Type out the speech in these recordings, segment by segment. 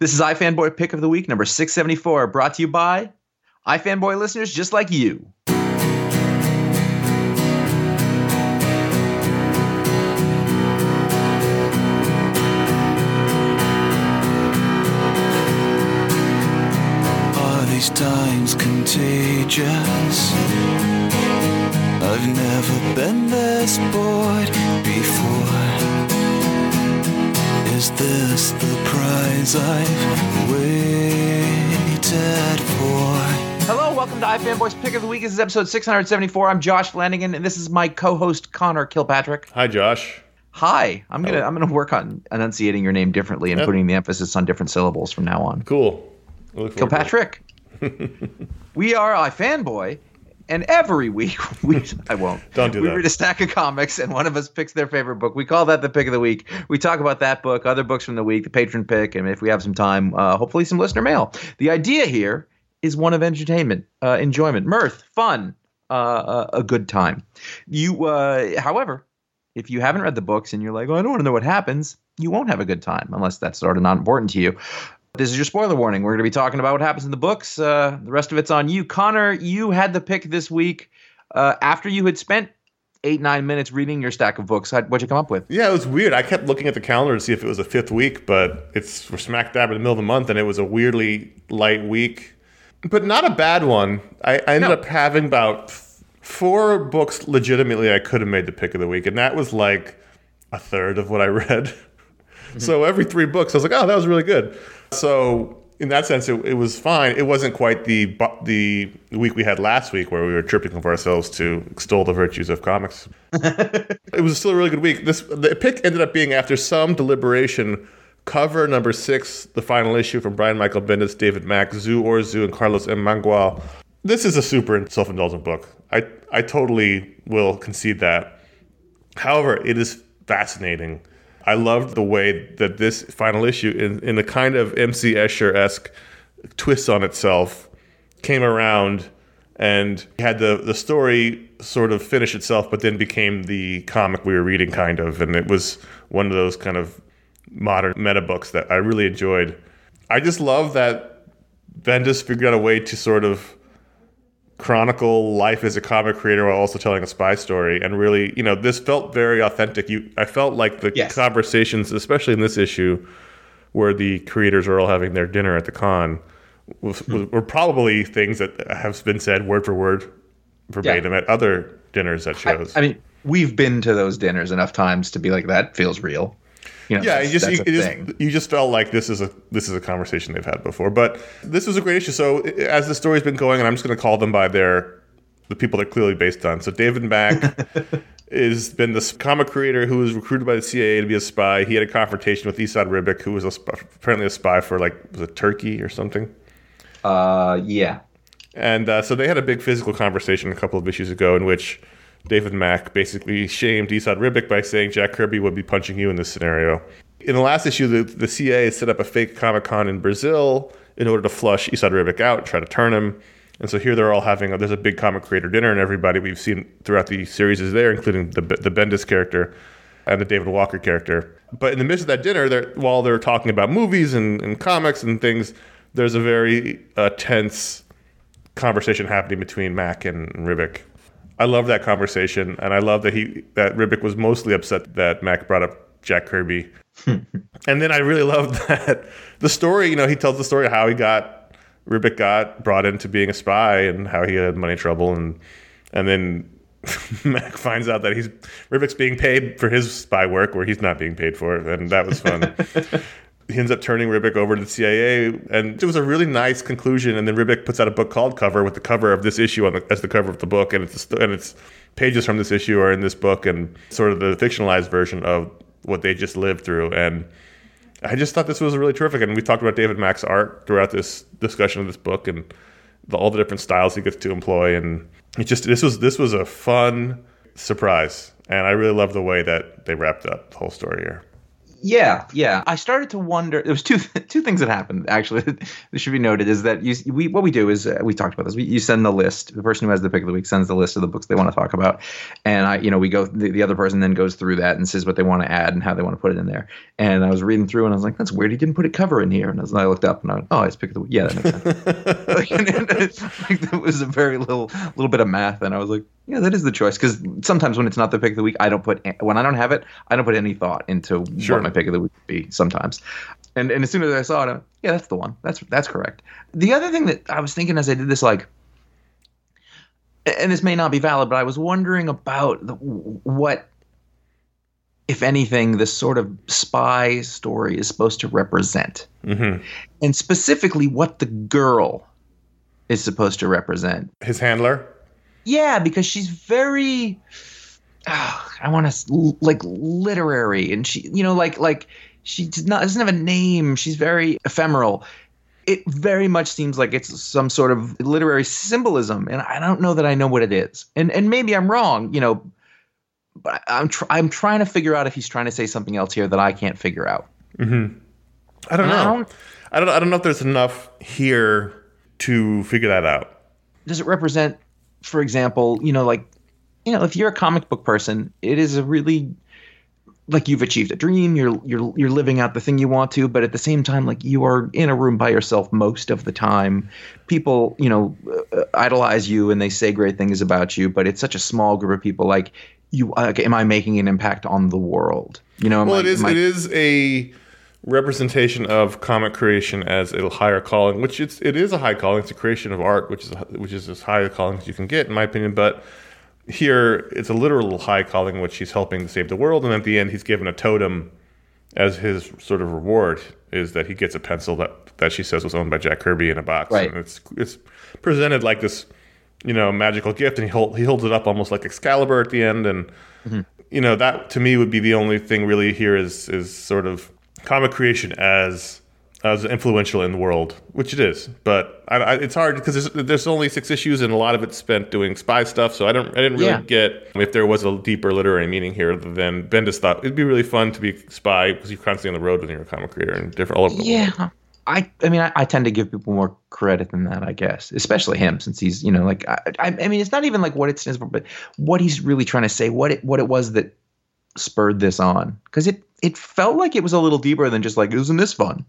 This is iFanboy Pick of the Week, number 674, brought to you by iFanboy listeners just like you. Are these times contagious? I've never been this bored before. Is this the prize I've waited for? Hello, welcome to iFanboy's Pick of the Week. This is episode 674. I'm Josh Flanagan, and this is my co-host Conor Kilpatrick. Hi, Josh. Hi. I'm gonna I'm gonna work on enunciating your name differently and Yep. putting the emphasis on different syllables from now on. Cool. I look forward to it. Kilpatrick. we are iFanboy, and every week we I won't. Don't do we that. read a stack of comics, and one of us picks their favorite book. We call that the pick of the week. We talk about that book, other books from the week, the patron pick, and if we have some time, uh, hopefully some listener mail. The idea here is one of entertainment, uh, enjoyment, mirth, fun, uh, a, a good time. You, uh, however, if you haven't read the books and you're like, oh, I don't want to know what happens, you won't have a good time unless that's sort of not important to you. This is your spoiler warning. We're going to be talking about what happens in the books. Uh, the rest of it's on you. Conor, you had the pick this week uh, after you had spent eight, nine minutes reading your stack of books. What'd you come up with? Yeah, it was weird. I kept looking at the calendar to see if it was a fifth week, but it's we're smack dab in the middle of the month, and it was a weirdly light week, but not a bad one. I, I ended No. up having about four books legitimately I could have made the pick of the week, and that was like a third of what I read. so every three books, I was like, oh, that was really good. So in that sense, it, it was fine. It wasn't quite the the week we had last week where we were tripping over ourselves to extol the virtues of comics. it was still a really good week. This the pick ended up being after some deliberation. Cover number six, the final issue from Brian Michael Bendis, David Mack, Zu Orzu, and Carlos M. Mangual. This is a super self-indulgent book. I I totally will concede that. However, it is fascinating. I loved the way that this final issue, in, in a kind of MC Escher esque twist on itself, came around and had the, the story sort of finish itself, but then became the comic we were reading, kind of. And it was one of those kind of modern meta books that I really enjoyed. I just love that Bendis figured out a way to sort of chronicle life as a comic creator while also telling a spy story. And really you know this felt very authentic. You i felt like the Yes. conversations especially in this issue where the creators are all having their dinner at the con was, hmm. was, were probably things that have been said word for word verbatim at other dinners at I, shows. I mean, we've been to those dinners enough times to be like, that feels real. You know, yeah, you just you, just you just felt like this is a this is a conversation they've had before. But this was a great issue. So as the story's been going, and I'm just going to call them by their the people they're clearly based on. So David Mack has been this comic creator who was recruited by the CIA to be a spy. He had a confrontation with Esad Ribic, who was a, sp- apparently a spy for like was it Turkey or something. Uh, yeah. And uh, so they had a big physical conversation a couple of issues ago in which David Mack basically shamed Esad Ribic by saying Jack Kirby would be punching you in this scenario. In the last issue, the, the CIA set up a fake Comic Con in Brazil in order to flush Esad Ribic out try to turn him. And so here they're all having a, there's a big comic creator dinner, and everybody we've seen throughout the series is there, including the the Bendis character and the David Walker character. But in the midst of that dinner, they're, while they're talking about movies and, and comics and things, there's a very uh, tense conversation happening between Mack and Ribic. I love that conversation, and I love that he that Ribic was mostly upset that Mack brought up Jack Kirby. and then I really love that the story. You know, he tells the story of how he got Ribic got brought into being a spy and how he had money trouble, and and then Mack finds out that he's Ribic's being paid for his spy work where he's not being paid for it, and that was fun. He ends up turning Ribic over to the CIA, and it was a really nice conclusion. And then Ribic puts out a book called Cover with the cover of this issue the, as the cover of the book, and it's and it's pages from this issue are in this book, and sort of the fictionalized version of what they just lived through. And I just thought this was really terrific. And we talked about David Mack's art throughout this discussion of this book, and the, all the different styles he gets to employ, and it just this was this was a fun surprise, and I really love the way that they wrapped up the whole story here. Yeah, yeah. I started to wonder. There was two two things that happened. Actually, this should be noted is that you we what we do is uh, we talked about this. We, you send the list. The person who has the pick of the week sends the list of the books they want to talk about, and I you know we go the, the other person then goes through that and says what they want to add and how they want to put it in there. And I was reading through and I was like, that's weird. He didn't put a cover in here. And I looked up and I went, oh, it's pick of the week. Yeah, that makes sense. like, it was a very little little bit of math, and I was like, yeah, that is the choice. Because sometimes when it's not the pick of the week, I don't put when I don't have it, I don't put any thought into Sure. what my pick of the week would be. Sometimes, and and as soon as I saw it, I went, yeah, that's the one. That's that's correct. The other thing that I was thinking as I did this, like, and this may not be valid, but I was wondering about the, what, if anything, this sort of spy story is supposed to represent, Mm-hmm. and specifically what the girl is supposed to represent. His handler. Yeah, because she's very ah, I want to like literary and she you know like like she does not doesn't have a name. She's very ephemeral. It very much seems like it's some sort of literary symbolism and I don't know that I know what it is. And and maybe I'm wrong, you know, but I'm tr- I'm trying to figure out if he's trying to say something else here that I can't figure out. I don't And I know. don't- I don't. I don't know if there's enough here to figure that out. does it represent for example you know like you know if you're a comic book person it is a really like you've achieved a dream you're you're you're living out the thing you want to but at the same time like you are in a room by yourself most of the time. People you know uh, idolize you and they say great things about you but it's such a small group of people like you like, am i making an impact on the world? You know Well, I- it is I, it is a representation of comic creation as a higher calling, which it's it is a high calling. It's a creation of art, which is which is as high a calling as you can get, in my opinion. But here, it's a literal high calling, which he's helping to save the world, and at the end, he's given a totem as his sort of reward is that he gets a pencil that that she says was owned by Jack Kirby in a box, Right. and it's it's presented like this, you know, magical gift, and he hold, he holds it up almost like Excalibur at the end, and mm-hmm. you know that to me would be the only thing really here is is sort of comic creation as as influential in the world, which it is. But I, I, it's hard because there's, there's only six issues and a lot of it's spent doing spy stuff. So I don't I didn't really Yeah. get if there was a deeper literary meaning here than Bendis thought it'd be really fun to be spy because you're constantly on the road when you're a comic creator and different all over the world. Yeah. I, I mean, I, I tend to give people more credit than that, I guess, especially him, since he's, you know, like, I, I, I mean, it's not even like what it stands for, but what he's really trying to say, what it, what it was that spurred this on, because it, it felt like it was a little deeper than just like, isn't this fun?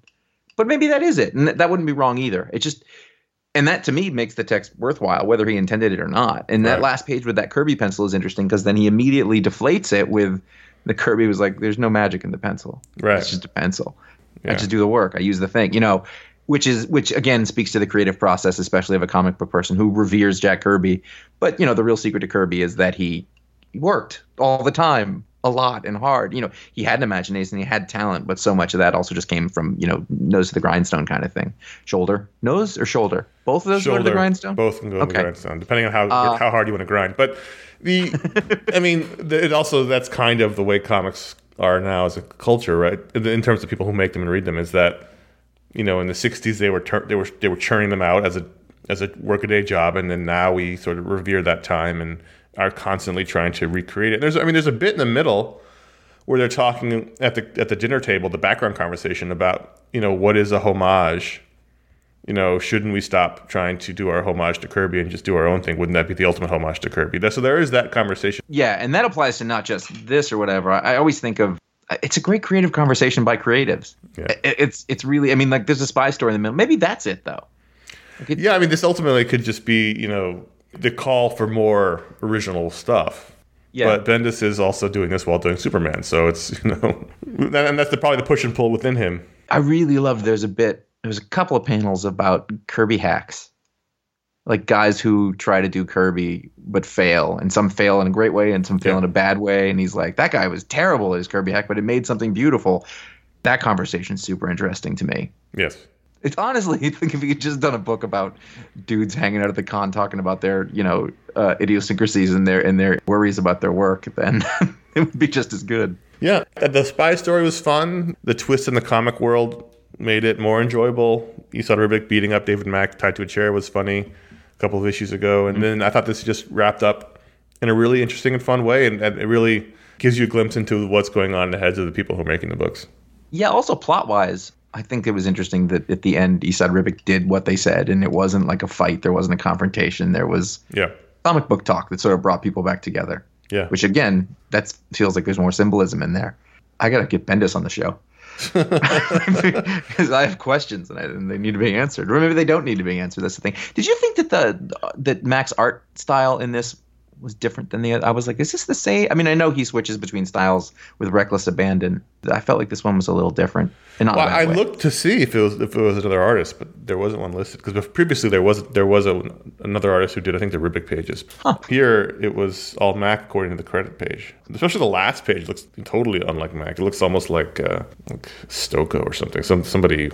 But maybe that is it, and that, that wouldn't be wrong either. It just, and that to me makes the text worthwhile, whether he intended it or not. And that Right. last page with that Kirby pencil is interesting because then he immediately deflates it with the Kirby was like, "There's no magic in the pencil. Right. It's just a pencil." Yeah. I just do the work. I use the thing, you know, which is which again speaks to the creative process, especially of a comic book person who reveres Jack Kirby. But you know, the real secret to Kirby is that he worked all the time, a lot and hard. You know, he had an imagination, he had talent, but so much of that also just came from you know nose to the grindstone kind of thing. Shoulder, nose or shoulder? Both of those go to the grindstone. Both can go to the grindstone, depending on how Uh, how hard you want to grind. But the, I mean, the, it also that's kind of the way comics are now as a culture, right? In terms of people who make them and read them, is that you know in the '60s they were tur- they were they were churning them out as a as a workaday job, and then now we sort of revere that time and are constantly trying to recreate it. There's I mean, there's a bit in the middle where they're talking at the at the dinner table, the background conversation about you know what is a homage you know, shouldn't we stop trying to do our homage to Kirby and just do our own thing? Wouldn't that be the ultimate homage to Kirby? So there is that conversation. Yeah, and that applies to not just this or whatever. I, I always think of it's a great creative conversation by creatives. Yeah. It- it's it's really I mean like there's a spy story in the middle. Maybe that's it though. Yeah, I mean, this ultimately could just be, you know, the call for more original stuff. Yeah. But Bendis is also doing this while doing Superman, so it's you know, and that's the, probably the push and pull within him. I really love there's a bit there's a couple of panels about Kirby hacks. Like guys who try to do Kirby but fail, and some fail in a great way and some fail Yeah. in a bad way. And he's like, that guy was terrible at his Kirby hack, but it made something beautiful. That conversation's super interesting to me. Yes. It's honestly, I think if you just done a book about dudes hanging out at the con talking about their, you know, uh, idiosyncrasies and their and their worries about their work, then it would be just as good. Yeah, the spy story was fun. The twist in the comic world made it more enjoyable. Esad Ribic beating up David Mack tied to a chair was funny a couple of issues ago, and then I thought this just wrapped up in a really interesting and fun way, and, and it really gives you a glimpse into what's going on in the heads of the people who are making the books. Yeah, also plot wise, I think it was interesting that at the end, Esad Ribic did what they said, and it wasn't like a fight. There wasn't a confrontation. There was Yeah. comic book talk that sort of brought people back together. Yeah. Which again, that feels like there's more symbolism in there. I gotta get Bendis on the show because I have questions and, I, and they need to be answered, or maybe they don't need to be answered. That's the thing. Did you think that the that Mack's art style in this was different than the other? I was like, is this the same? I mean, I know he switches between styles with reckless abandon. I felt like this one was a little different. And Well, I way. looked to see if it was if it was another artist, but there wasn't one listed because previously there was there was a, another artist who did I think the Ribic pages. Here it was all Mack according to the credit page. Especially the last page looks totally unlike Mack. It looks almost like uh, like Stoko or something. Some somebody.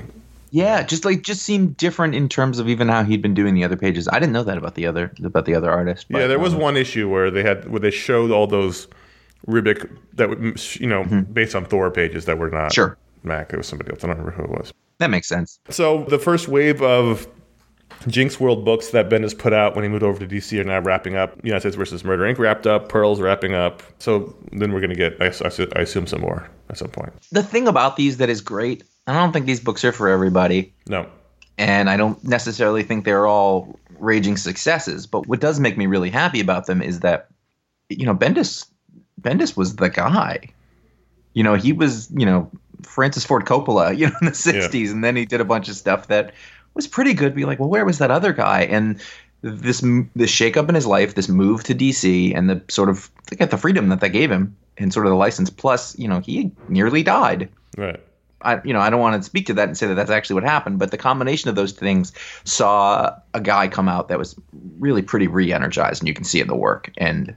Yeah, just like just seemed different in terms of even how he'd been doing the other pages. I didn't know that about the other about the other artist. Yeah, there was um, one issue where they had where they showed all those Ribic that would you know based on Thor pages that were not Mm-hmm. Sure. Mack. It was somebody else. I don't remember who it was. that makes sense. So the first wave of Jinxworld books that Bendis put out when he moved over to DC are now wrapping up. United States versus Murder Inc. wrapped up. Pearl's wrapping up. So then we're going to get, I, I, I assume, some more at some point. The thing about these that is great, I don't think these books are for everybody. No. and I don't necessarily think they're all raging successes. But what does make me really happy about them is that, you know, Bendis, Bendis was the guy. You know, he was, you know, Francis Ford Coppola, you know, in the '60s, and then he did a bunch of stuff that was pretty good. Be like, well, where was that other guy? And this this shakeup in his life, this move to DC, and the sort of at the freedom that that gave him, and sort of the license. Plus, you know, he nearly died. Right. I, you know, I don't want to speak to that and say that that's actually what happened, but the combination of those things saw a guy come out that was really pretty re-energized, and you can see in the work. And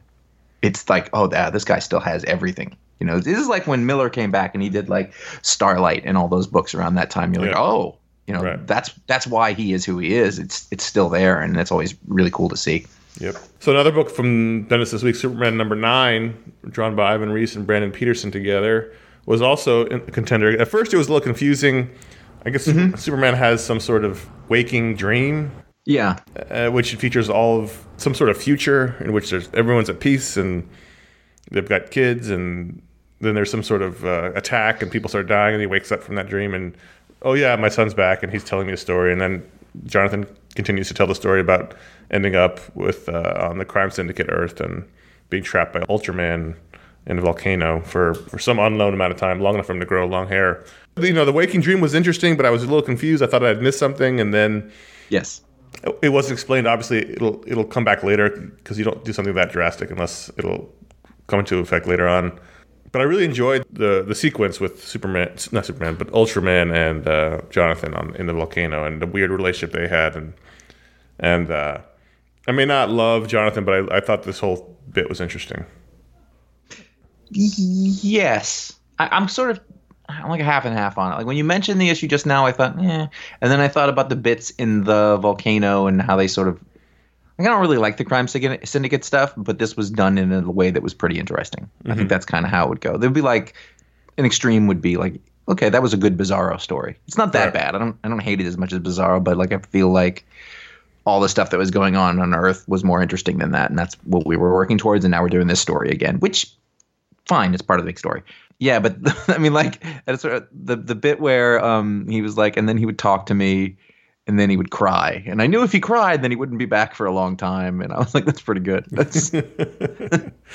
it's like, oh, yeah, this guy still has everything. You know, this is like when Miller came back and he did like Starlight and all those books around that time. You're like, oh, you know, Right. that's that's why he is who he is. It's it's still there, and it's always really cool to see. Yep. So another book from Bendis this week, Superman number nine, drawn by Ivan Reis and Brandon Peterson together, was also a contender. At first, it was a little confusing. I guess Superman has some sort of waking dream Yeah, uh, which features all of some sort of future in which there's everyone's at peace and they've got kids and then there's some sort of uh, attack and people start dying and he wakes up from that dream and oh yeah my son's back and he's telling me a story and then jonathan continues to tell the story about ending up with uh, on the crime syndicate earth and being trapped by ultraman in a volcano for, for some unknown amount of time long enough for him to grow long hair you know the waking dream was interesting but i was a little confused i thought i'd missed something and then yes, it wasn't explained. Obviously, it'll it'll come back later because you don't do something that drastic unless it'll come into effect later on. But I really enjoyed the the sequence with Superman, not Superman, but Ultraman and uh, Jonathan on in the volcano and the weird relationship they had, and and uh, I may not love Jonathan, but I, I thought this whole bit was interesting. Yes, I, I'm sort of I'm like a half and half on it. Like when you mentioned the issue just now, I thought, eh, and then I thought about the bits in the volcano and how they sort of. Like, I don't really like the crime syndicate stuff, but this was done in a way that was pretty interesting. I think that's kind of how it would go. There'd be like an extreme would be like, okay, that was a good Bizarro story. It's not that Right. bad. I don't I don't hate it as much as Bizarro, but like I feel like all the stuff that was going on on Earth was more interesting than that, and that's what we were working towards. And now we're doing this story again, which fine, it's part of the big story. Yeah, but I mean, like sort of the the bit where um he was like, and then he would talk to me, and then he would cry, and I knew if he cried, then he wouldn't be back for a long time, and I was like, that's pretty good. That's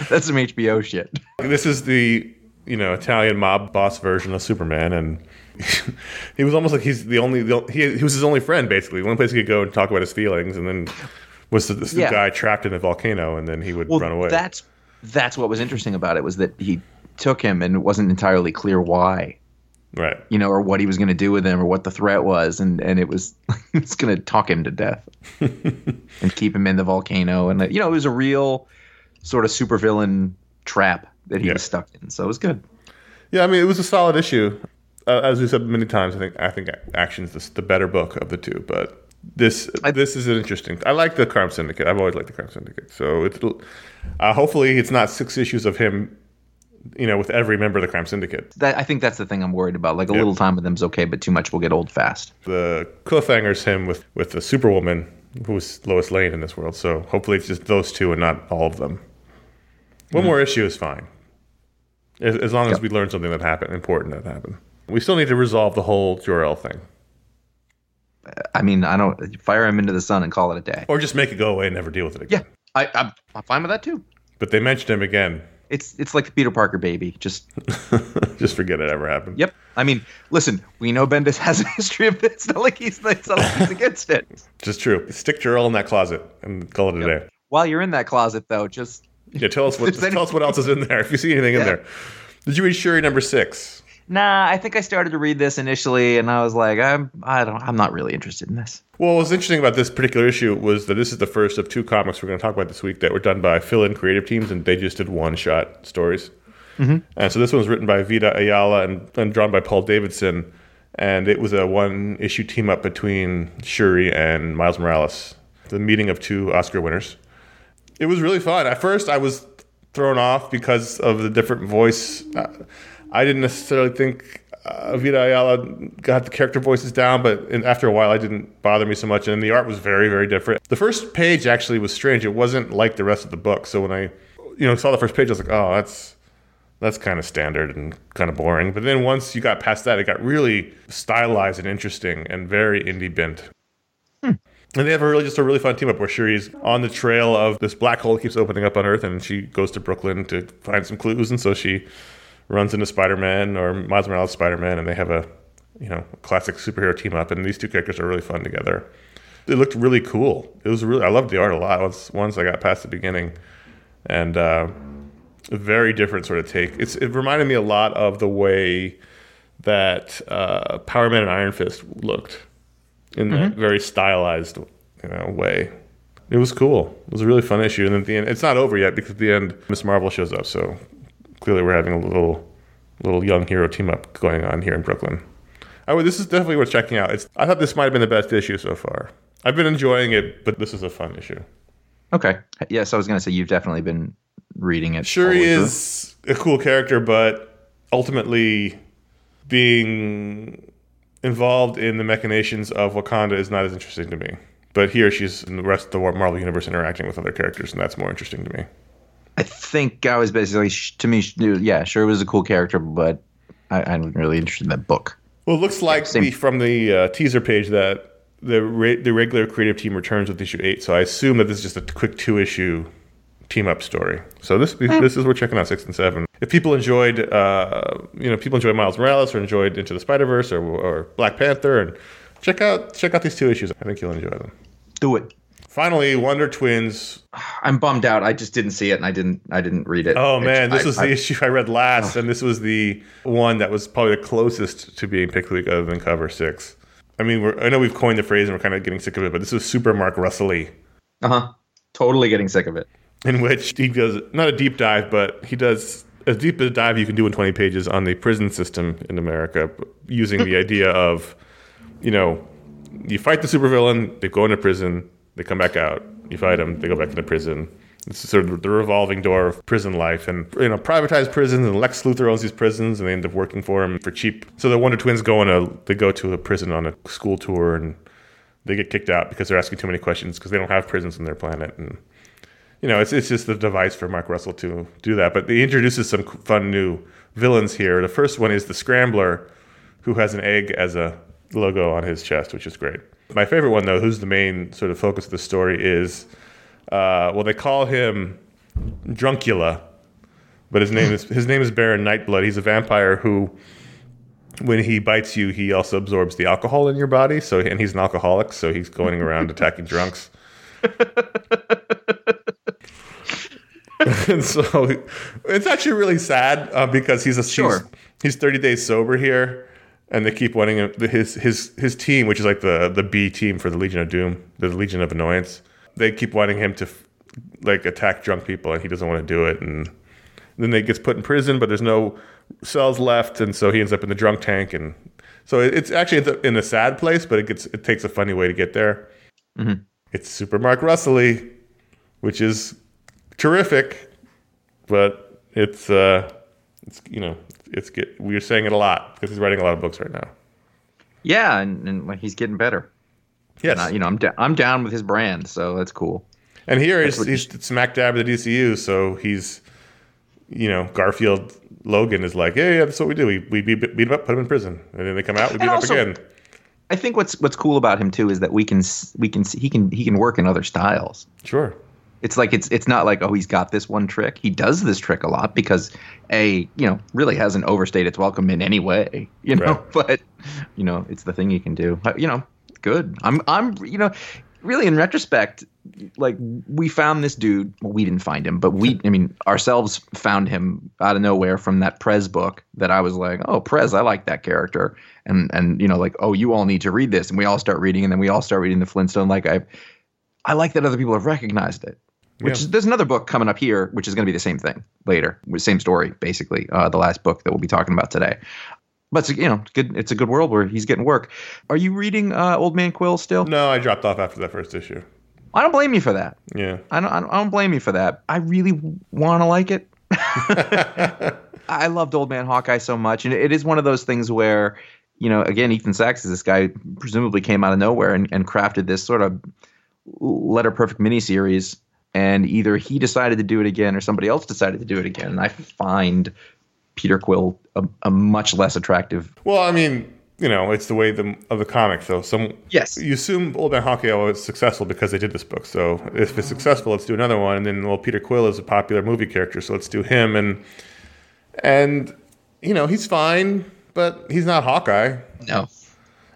that's some HBO shit. This is the you know Italian mob boss version of Superman, and he was almost like he's the only the, he, he was his only friend basically. The only place he could go and talk about his feelings, and then was the, this Yeah. guy trapped in a volcano, and then he would Well, run away. that's that's what was interesting about it was that he took him, and it wasn't entirely clear why. right. you know, or what he was going to do with him, or what the threat was, and and it was it's going to talk him to death and keep him in the volcano, and you know, it was a real sort of supervillain trap that he Yeah. was stuck in. So it was good. Yeah, I mean it was a solid issue. Uh, as we said many times, I think I think Action's the, the better book of the two, but this I- this is an interesting. I like the Crime Syndicate. I've always liked the Crime Syndicate. So it's uh, hopefully it's not six issues of him, you know, with every member of the Crime Syndicate. That I think that's the thing I'm worried about. Like a Yeah. little time with him's okay, but too much will get old fast. the cliffhanger's him with with the Superwoman, who's Lois Lane in this world. So hopefully it's just those two and not all of them. One more issue is fine, as, as long as we learn something that happened important that happened. We still need to resolve the whole Jor-El thing, I mean, I don't fire him into the sun and call it a day. or just make it go away and never deal with it Yeah, again. I, I'm, I'm fine with that too. But they mentioned him again. It's it's like the Peter Parker baby. Just just forget it ever happened. yep. I mean, listen, we know Bendis has a history of this. It's not like he's, it's not like he's against it. Just true. Stick Jor-El in that closet and call it a day. While you're in that closet, though, just Yeah, tell us what just tell us what else is in there. If you see anything in there. Did you read Shuri number six? Nah. I think I started to read this initially, and I was like, I'm I don't I'm not really interested in this. Well, what's interesting about this particular issue was that this is the first of two comics we're going to talk about this week that were done by fill-in creative teams, and they just did one-shot stories. And so this one was written by Vita Ayala and, and drawn by Paul Davidson, and it was a one-issue team-up between Shuri and Miles Morales, the meeting of two Oscar winners. It was really fun. At first, I was thrown off because of the different voice. Uh, I didn't necessarily think uh, Vita Ayala got the character voices down, but in, after a while, it didn't bother me so much. And the art was very, very different. The first page actually was strange. It wasn't like the rest of the book. So when I, you know, saw the first page, I was like, oh, that's that's kind of standard and kind of boring. But then once you got past that, it got really stylized and interesting and very indie bent. And they have a really just a really fun team up where Shuri's on the trail of this black hole that keeps opening up on Earth, and she goes to Brooklyn to find some clues, and so she runs into Spider Man or Miles Morales Spider Man, and they have a you know classic superhero team up, and these two characters are really fun together. It looked really cool. It was really I loved the art a lot once once I got past the beginning, and uh, a very different sort of take. It's it reminded me a lot of the way that uh, Power Man and Iron Fist looked in that very stylized you know way. It was cool. It was a really fun issue, and at the end, it's not over yet because at the end, Miss Marvel shows up. So clearly, we're having a little little young hero team up going on here in Brooklyn. I would, this is definitely worth checking out. It's, I thought this might have been the best issue so far. I've been enjoying it, but this is a fun issue. Okay. Yes, I was gonna say you've definitely been reading it. Shuri all the way through. is a cool character, but ultimately being involved in the machinations of Wakanda is not as interesting to me. But here she's in the rest of the Marvel universe interacting with other characters, and that's more interesting to me. I think I was basically to me, yeah, sure, it was a cool character, but I, I wasn't really interested in that book. Well, it looks like the, from the uh, teaser page that the re- the regular creative team returns with issue eight. So I assume that this is just a quick two issue team up story. So this this is we're checking out six and seven. If people enjoyed, uh, you know, people enjoyed Miles Morales or enjoyed Into the Spider Verse or, or Black Panther, and check out check out these two issues. I think you'll enjoy them. Do it. Finally, Wonder Twins. I'm bummed out. I just didn't see it, and I didn't. I didn't read it. Oh man, this I- was I- the issue I read last, and this was the one that was probably the closest to being pick week, other than cover six. I mean, we're, I know we've coined the phrase and we're kind of getting sick of it, but this was super Mark Russell Uh-huh. Totally getting sick of it. in which he does not a deep dive, but he does as deep a dive you can do in 20 pages on the prison system in America, using the idea of, you know, you fight the supervillain, they go into prison, they come back out. You fight them, they go back into prison. It's sort of the revolving door of prison life, and you know, privatized prisons. And Lex Luthor owns these prisons, and they end up working for him for cheap. So the Wonder Twins go on a they go to a prison on a school tour, and they get kicked out because they're asking too many questions because they don't have prisons on their planet, and you know, it's it's just the device for Mark Russell to do that. But he introduces some fun new villains here. The first one is the Scrambler, who has an egg as a logo on his chest, which is great. My favorite one, though, who's the main sort of focus of the story, is uh, well, they call him Druncula, but his name is his name is Baron Nightblood. He's a vampire who, when he bites you, he also absorbs the alcohol in your body. So, and he's an alcoholic, so he's going around attacking drunks. and so it's actually really sad uh, because he's a Sure. he's, he's 30 days sober here and they keep wanting him his his his team which is like the the B team for the Legion of Doom the Legion of Annoyance they keep wanting him to like attack drunk people and he doesn't want to do it and then they gets put in prison but there's no cells left and so he ends up in the drunk tank and so it- it's actually up in a sad place but it gets it takes a funny way to get there. It's Super Mark Russell which is terrific, but it's uh, it's you know it's get we're saying it a lot because he's writing a lot of books right now. Yeah, and, and he's getting better. Yes, uh, you know, I'm da- I'm down with his brand, so that's cool. and here he's, what he's smack dab in the DCU, so he's you know, Garfield Logan is like, yeah, yeah, that's what we do. We, we beat, beat him up, put him in prison, and then they come out, we beat him up again. I think what's what's cool about him too is that we can we can he can he can work in other styles. Sure. It's like it's it's not like oh he's got this one trick. He does this trick a lot because a you know really hasn't overstayed its welcome in any way. You know, Right. but you know it's the thing he can do. You know, good. I'm I'm you know really in retrospect like we found this dude well, we didn't find him but we i mean ourselves found him out of nowhere from that prez book that i was like oh prez i like that character and and you know like oh you all need to read this and we all start reading and then we all start reading the flintstone like i i like that other people have recognized it which Yeah. is, there's another book coming up here which is going to be the same thing later with same story basically uh, the last book that we'll be talking about today but it's, you know good it's a good world where he's getting work are you reading uh, old man quill still No, I dropped off after that first issue. i don't blame you for that Yeah. I don't, I don't, I don't blame you for that. I really want to like it. I loved Old Man Hawkeye so much, and it is one of those things where, you know, again, Ethan Sacks is this guy presumably came out of nowhere and, and crafted this sort of letter perfect miniseries, and either he decided to do it again or somebody else decided to do it again. And I find Peter Quill a, a much less attractive. Well, I mean, you know, it's the way the, of the comic. So some Yes. you assume Old Man Hawkeye was successful because they did this book. So if it's successful, let's do another one. And then well, Peter Quill is a popular movie character, so let's do him. And and you know, he's fine, but he's not Hawkeye. No.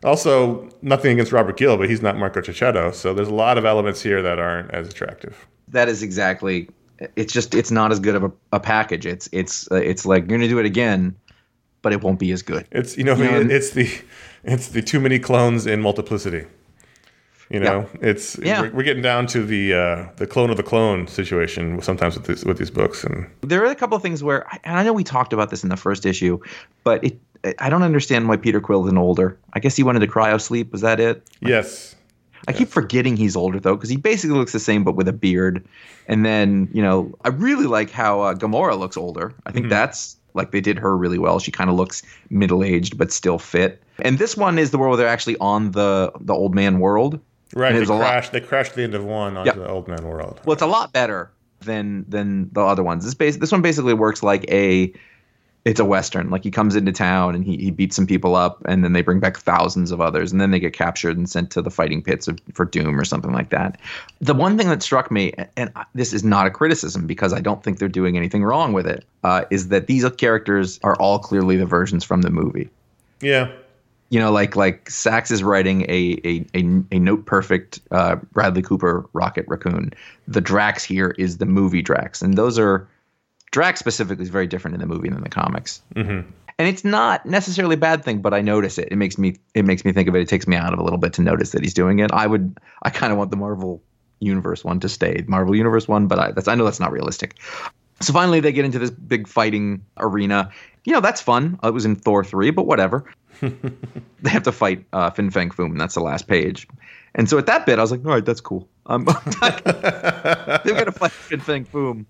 Also, nothing against Robert Gill, but he's not Marco Checchetto. So there's a lot of elements here that aren't as attractive. That is exactly it's just it's not as good of a, a package. It's it's uh, it's like you're gonna do it again but it won't be as good. It's you know, You know, it's the it's the too many clones in multiplicity. You know, it's Yeah. we're, we're getting down to the uh, the clone of the clone situation sometimes with these with these books, and there are a couple of things where and i know we talked about this in the first issue but it i don't understand why peter quill isn't older i guess he wanted to cryo sleep was that it? Yes, I keep forgetting he's older though, because he basically looks the same but with a beard. And then you know, I really like how uh, Gamora looks older. I think that's like they did her really well. She kind of looks middle aged but still fit. And this one is the world where they're actually on the the old man world. right. They lot- crashed. They crashed the end of one onto Yep. the old man world. Well, it's a lot better than than the other ones. This base this one basically works like a it's a western. Like he comes into town and he, he beats some people up, and then they bring back thousands of others, and then they get captured and sent to the fighting pits of, for Doom or something like that. The one thing that struck me, and this is not a criticism because I don't think they're doing anything wrong with it, uh, is that these characters are all clearly the versions from the movie Yeah, you know, like like Sacks is writing a a a, a note perfect uh, Bradley Cooper Rocket Raccoon. The Drax here is the movie Drax, and those are Drax specifically is very different in the movie than the comics. Mm-hmm. And it's not necessarily a bad thing, but I notice it. It makes me it makes me think of it. It takes me out of a little bit to notice that he's doing it. I would I kind of want the Marvel Universe one to stay, Marvel Universe one, but I, that's I know that's not realistic. So finally, they get into this big fighting arena. You know, that's fun. It was in Thor 3, but whatever. they have to fight uh, Fin Fang Foom, and that's the last page. And so at that bit, I was like, all right, that's cool. Um, they're going to fight Fin Fang Foom.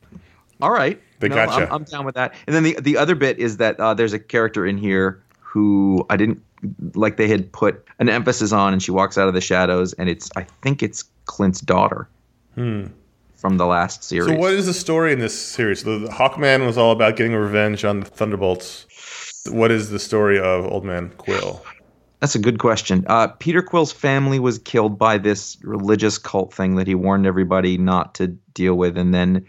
All right. They know, gotcha. I'm, I'm down with that. And then the, the other bit is that uh, there's a character in here who I didn't like they had put an emphasis on, and she walks out of the shadows, and it's, I think it's Clint's daughter from the last series. Hmm. So what is the story in this series? The, the Hawkman was all about getting revenge on the Thunderbolts. What is the story of Old Man Quill? That's a good question. Uh, Peter Quill's family was killed by this religious cult thing that he warned everybody not to deal with, and then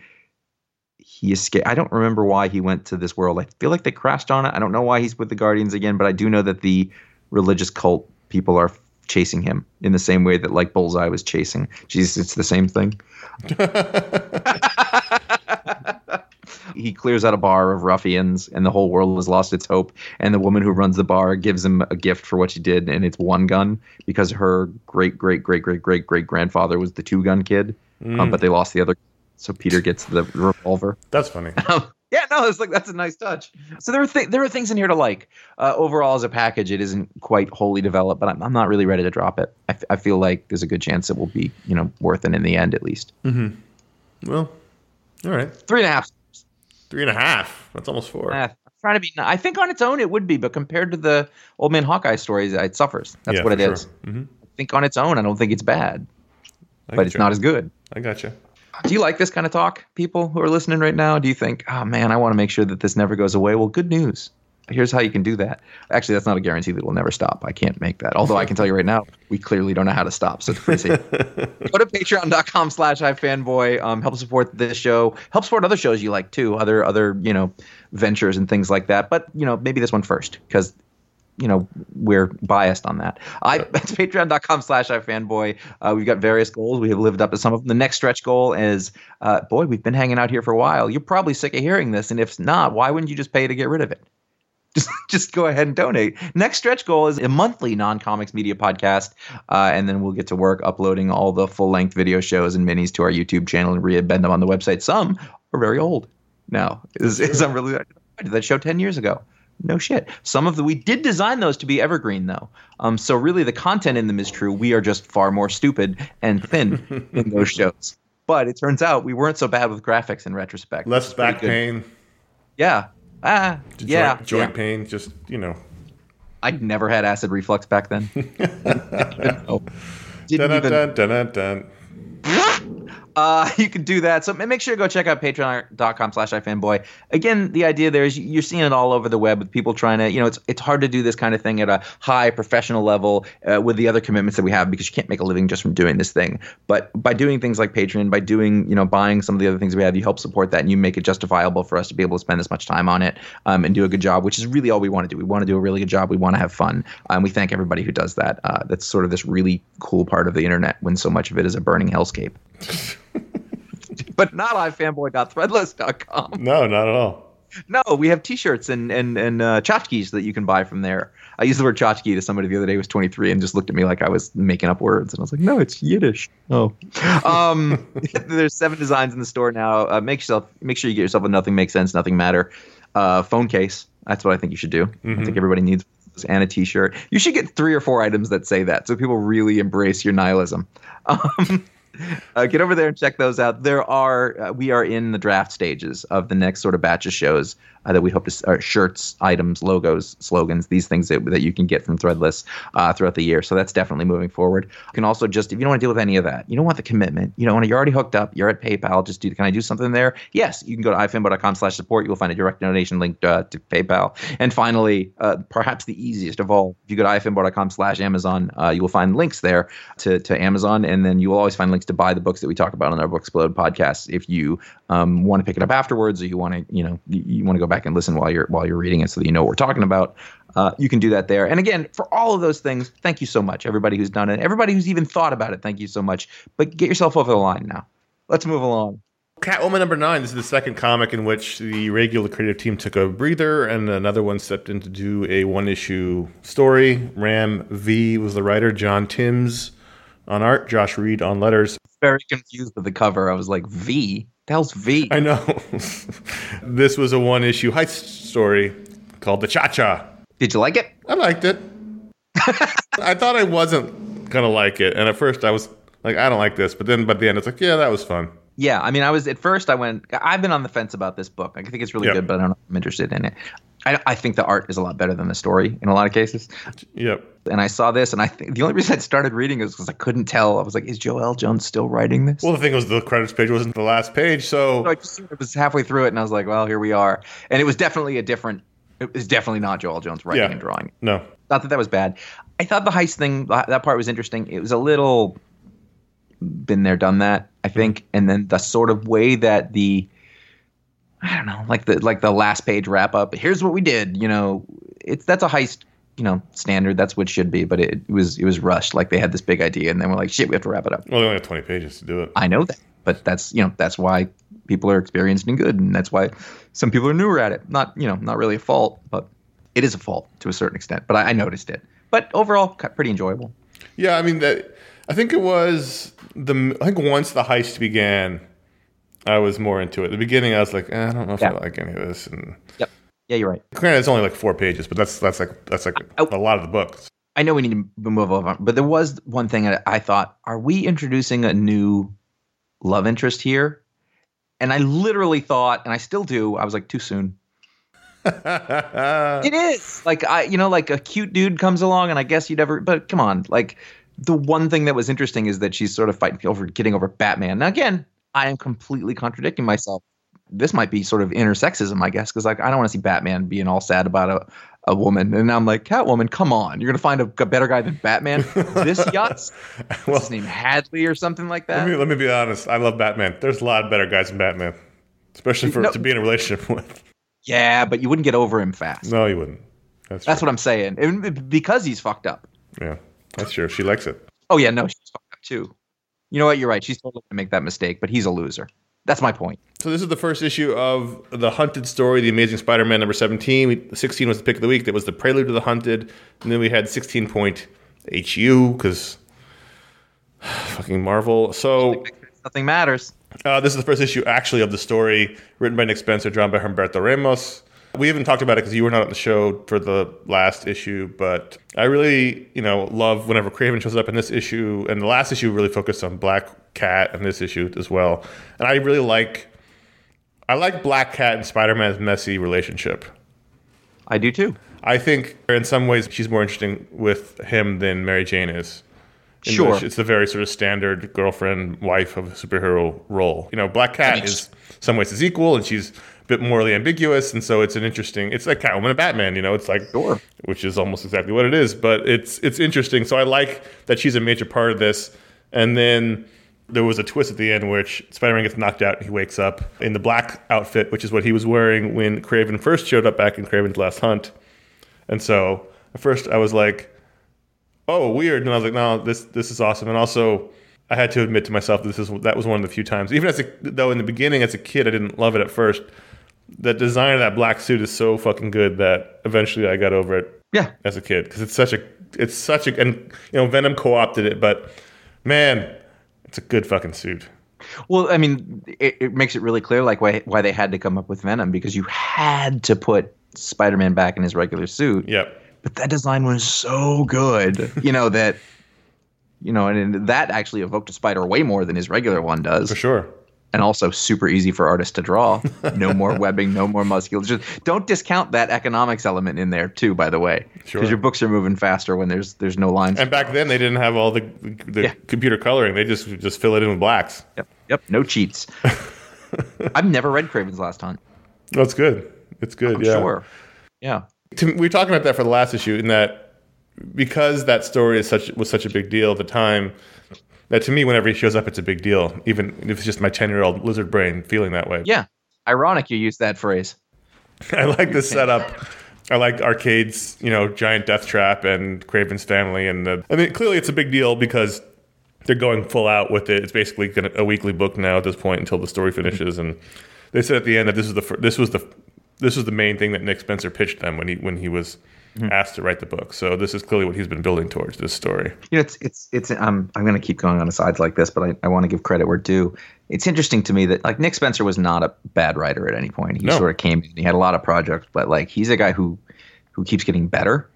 he escaped. I don't remember why he went to this world. I feel like they crashed on it. I don't know why he's with the Guardians again, but I do know that the religious cult people are chasing him in the same way that like Bullseye was chasing. Jesus, it's the same thing. he clears out a bar of ruffians and the whole world has lost its hope and the woman who runs the bar gives him a gift for what she did and it's one gun because her great great great great great great grandfather was the two gun kid um, but they lost the other so peter gets the revolver That's funny. um, yeah, no, it's like that's a nice touch. So there are th- there are things in here to like. Uh, overall, as a package, it isn't quite wholly developed, but I'm, I'm not really ready to drop it. I, f- I feel like there's a good chance it will be, you know, worth it in the end at least. Mm-hmm. Well, all right, Three and a half. three and a half. That's almost four. I'm trying to be. I think on its own it would be, but compared to the Old Man Hawkeye stories, it suffers. That's Yeah, what it for is. sure. Mhm. I think on its own, I don't think it's bad, I but it's gotcha. not as good. I gotcha. Do you like this kind of talk, people who are listening right now? Do you think, oh man, I want to make sure that this never goes away? Well, good news. Here's how you can do that. Actually, that's not a guarantee that it will never stop. I can't make that. Although I can tell you right now, we clearly don't know how to stop. So it's pretty safe. Go to patreon.com slash ifanboy. Um, help support this show. Help support other shows you like too. Other other, you know, ventures and things like that. But, you know, maybe this one first because you know we're biased on that. I it's patreon.com slash ifanboy. Uh, we've got various goals. We have lived up to some of them. The next stretch goal is, uh, boy, we've been hanging out here for a while. You're probably sick of hearing this, and if not, why wouldn't you just pay to get rid of it? Just, just go ahead and donate. Next stretch goal is a monthly non-comics media podcast, uh, and then we'll get to work uploading all the full-length video shows and minis to our YouTube channel and re-embed them on the website. Some are very old now. Is, is I'm really I did that show ten years ago. No shit. Some of the we did design those to be evergreen though. Um, so really the content in them is true. We are just far more stupid and thin in those shows. But it turns out we weren't so bad with graphics in retrospect. Less back pain, Yeah. Ah. joint, yeah. joint yeah. pain. Just you know. I'd never had acid reflux back then. No. Didn't Dun, even, dun, dun, dun, dun. Uh, you can do that. So make sure to go check out patreon.com slash ifanboy. Again, the idea there is you- you're seeing it all over the web with people trying to, you know, it's it's hard to do this kind of thing at a high professional level uh, with the other commitments that we have because you can't make a living just from doing this thing. But by doing things like Patreon, by doing, you know, buying some of the other things we have, you help support that and you make it justifiable for us to be able to spend this much time on it um, and do a good job, which is really all we want to do. We want to do a really good job. We want to have fun. Um, we thank everybody who does that. Uh, that's sort of this really cool part of the internet when so much of it is a burning hellscape. but not ifanboy.threadless.com. No, not at all. No, we have T-shirts and and and uh, tchotchkes that you can buy from there. I used the word tchotchke to somebody the other day who was 23 and just looked at me like I was making up words, and I was like, "No, it's Yiddish." Oh, um, there's seven designs in the store now. Uh, make yourself make sure you get yourself a nothing makes sense, nothing matter uh, phone case. That's what I think you should do. I think everybody needs and a T-shirt. You should get three or four items that say that, so people really embrace your nihilism. Um, uh, get over there and check those out. There are uh, we are in the draft stages of the next sort of batch of shows uh, that we hope to shirts, items, logos, slogans, these things that, that you can get from Threadless uh, throughout the year. So that's definitely moving forward. You can also just if you don't want to deal with any of that, you don't want the commitment, you don't want you're already hooked up, you're at PayPal. Just do can I do something there? Yes, you can go to ifanboy.com/support. You will find a direct donation link uh, to PayPal. And finally, uh, perhaps the easiest of all, if you go to ifanboy.com/amazon, uh, you will find links there to to Amazon, and then you will always find links to buy the books that we talk about on our Booksplode podcast. If you um, want to pick it up afterwards, or you want to, you know, you, you want to go back and listen while you're while you're reading it, so that you know what we're talking about. Uh, you can do that there. And again, for all of those things, thank you so much, everybody who's done it, everybody who's even thought about it. Thank you so much. But get yourself over the line now. Let's move along. Catwoman number nine. This is the second comic in which the regular creative team took a breather, and another one stepped in to do a one-issue story. Ram V was the writer. John Timms on art. Josh Reed on letters. Very confused with the cover. I was like, V? The hell's V? I know. this was a one-issue heist story called The Cha Cha. Did you like it? I liked it. I thought I wasn't gonna like it, and at first I was like, I don't like this, but then by the end it's like, yeah, that was fun. Yeah, I mean, I was at first. I went. I've been on the fence about this book. I think it's really Yeah. good, but I don't know if I'm interested in it. I, I think the art is a lot better than the story in a lot of cases. Yep. And I saw this, and I think the only reason I started reading is because I couldn't tell. I was like, "Is Joëlle Jones still writing this?" Well, the thing was, the credits page wasn't the last page, so So I just it was halfway through it, and I was like, "Well, here we are." And it was definitely a different. It was definitely not Joëlle Jones writing Yeah. and drawing. no. Not that that was bad. I thought the heist thing, that part was interesting. It was a little been there, done that, I mm-hmm. think. And then the sort of way that the, I don't know, like the like the last page wrap up. Here's what we did. You know, it's that's a heist. You know, standard. That's what it should be. But it, was it was rushed. Like they had this big idea, and then we're like, shit, we have to wrap it up. Well, they only have 20 pages to do it. I know that, but that's you know that's why people are experienced and good, and that's why some people are newer at it. Not you know not really a fault, but it is a fault to a certain extent. But I, I noticed it. But overall, pretty enjoyable. Yeah, I mean that. I think it was the. I think once the heist began, I was more into it. At the beginning, I was like, eh, I don't know if Yeah. I like any of this. And Yep. Yeah, you're right. granted, it's only like four pages, but that's that's like that's like I- a lot of the books. I know we need to move on, but there was one thing that I thought: Are we introducing a new love interest here? And I literally thought, and I still do. I was like, too soon. It is like I, you know, like a cute dude comes along, and I guess you'd ever. But come on, like the one thing that was interesting is that she's sort of fighting over getting over Batman. Now again, I am completely contradicting myself. This might be sort of inner sexism, I guess, because like I don't want to see Batman being all sad about a, a woman, and I'm like, Catwoman, come on, you're gonna find a better guy than Batman. this yachts, what's Well, his name, Hadley or something like let that. me let me be honest. I love Batman. There's a lot of better guys than Batman, especially for No. to be in a relationship with. yeah, but you wouldn't get over him fast. No, you wouldn't. That's That's what I'm saying, and because he's fucked up. yeah, that's true. She likes it. Oh yeah, no, she's fucked up too. You know what? You're right. She's totally gonna make that mistake, but he's a loser. That's my point. So this is the first issue of the Hunted story, The Amazing Spider-Man number 17. We- 16 was the pick of the week. That was the prelude to the Hunted. And then we had 16 point HU because fucking Marvel. So Nothing matters. uh, this is the first issue actually of the story written by Nick Spencer, drawn by Humberto Ramos. We haven't talked about it because you were not on the show for the last issue, but I really, you know, love whenever Kraven shows up in this issue, and the last issue really focused on Black Cat and this issue as well. And I really like, I like Black Cat and Spider Man's messy relationship. I do too. I think in some ways she's more interesting with him than Mary Jane is. In Sure. which It's the very sort of standard girlfriend, wife of a superhero role. You know, Black Cat is some ways is equal and she's bit morally ambiguous. And so it's an interesting, it's like Catwoman and Batman, you know, it's like, Sure. which is almost exactly what it is. But it's, it's interesting. So I like that she's a major part of this. And then there was a twist at the end which Spider-Man gets knocked out and he wakes up in the black outfit, which is what he was wearing when Kraven first showed up back in Kraven's Last Hunt. And so at first I was like, "Oh, weird," and I was like, "No, this this is awesome." And also, I had to admit to myself that this is that was one of the few times, even as a though in the beginning as a kid I didn't love it at first. The design of that black suit is so fucking good that eventually I got over it Yeah. as a kid because it's such a it's such a and you know Venom co-opted it, but man, it's a good fucking suit. Well, I mean, it, it makes it really clear, like why why they had to come up with Venom because you had to put Spider-Man back in his regular suit. Yep. But that design was so good, you know that, you know, and that actually evoked a spider way more than his regular one does. For sure. And also super easy for artists to draw. No more webbing, no more musculature. Don't discount that economics element in there too. By the way, because Sure. your books are moving faster when there's there's no lines. And back then they didn't have all the the Yeah. computer coloring. They just just fill it in with blacks. yep, yep, no cheats. I've never read Kraven's Last Hunt. That's good. It's good. I'm yeah. sure. Yeah, to, we were talking about that for the last issue in that because that story is such was such a big deal at the time that to me whenever he shows up it's a big deal. Even if it's just my 10 year old lizard brain feeling that way. Yeah. Ironic you use that phrase. i like the setup. I like arcade's you know giant death trap and Kraven's family and the, i mean clearly it's a big deal because they're going full out with it. It's basically gonna, a weekly book now at this point until the story finishes. And they said at the end that this is the this was the this was the main thing that Nick Spencer pitched them when he when he was Mm-hmm. asked to write the book. So this is clearly what he's been building towards this story. You know, it's it's it's. Um, I'm I'm going to keep going on the sides like this, but I, I want to give credit where due. It's interesting to me that like Nick Spencer was not a bad writer at any point. He No. sort of came in. He had a lot of projects, but like he's a guy who who keeps getting better.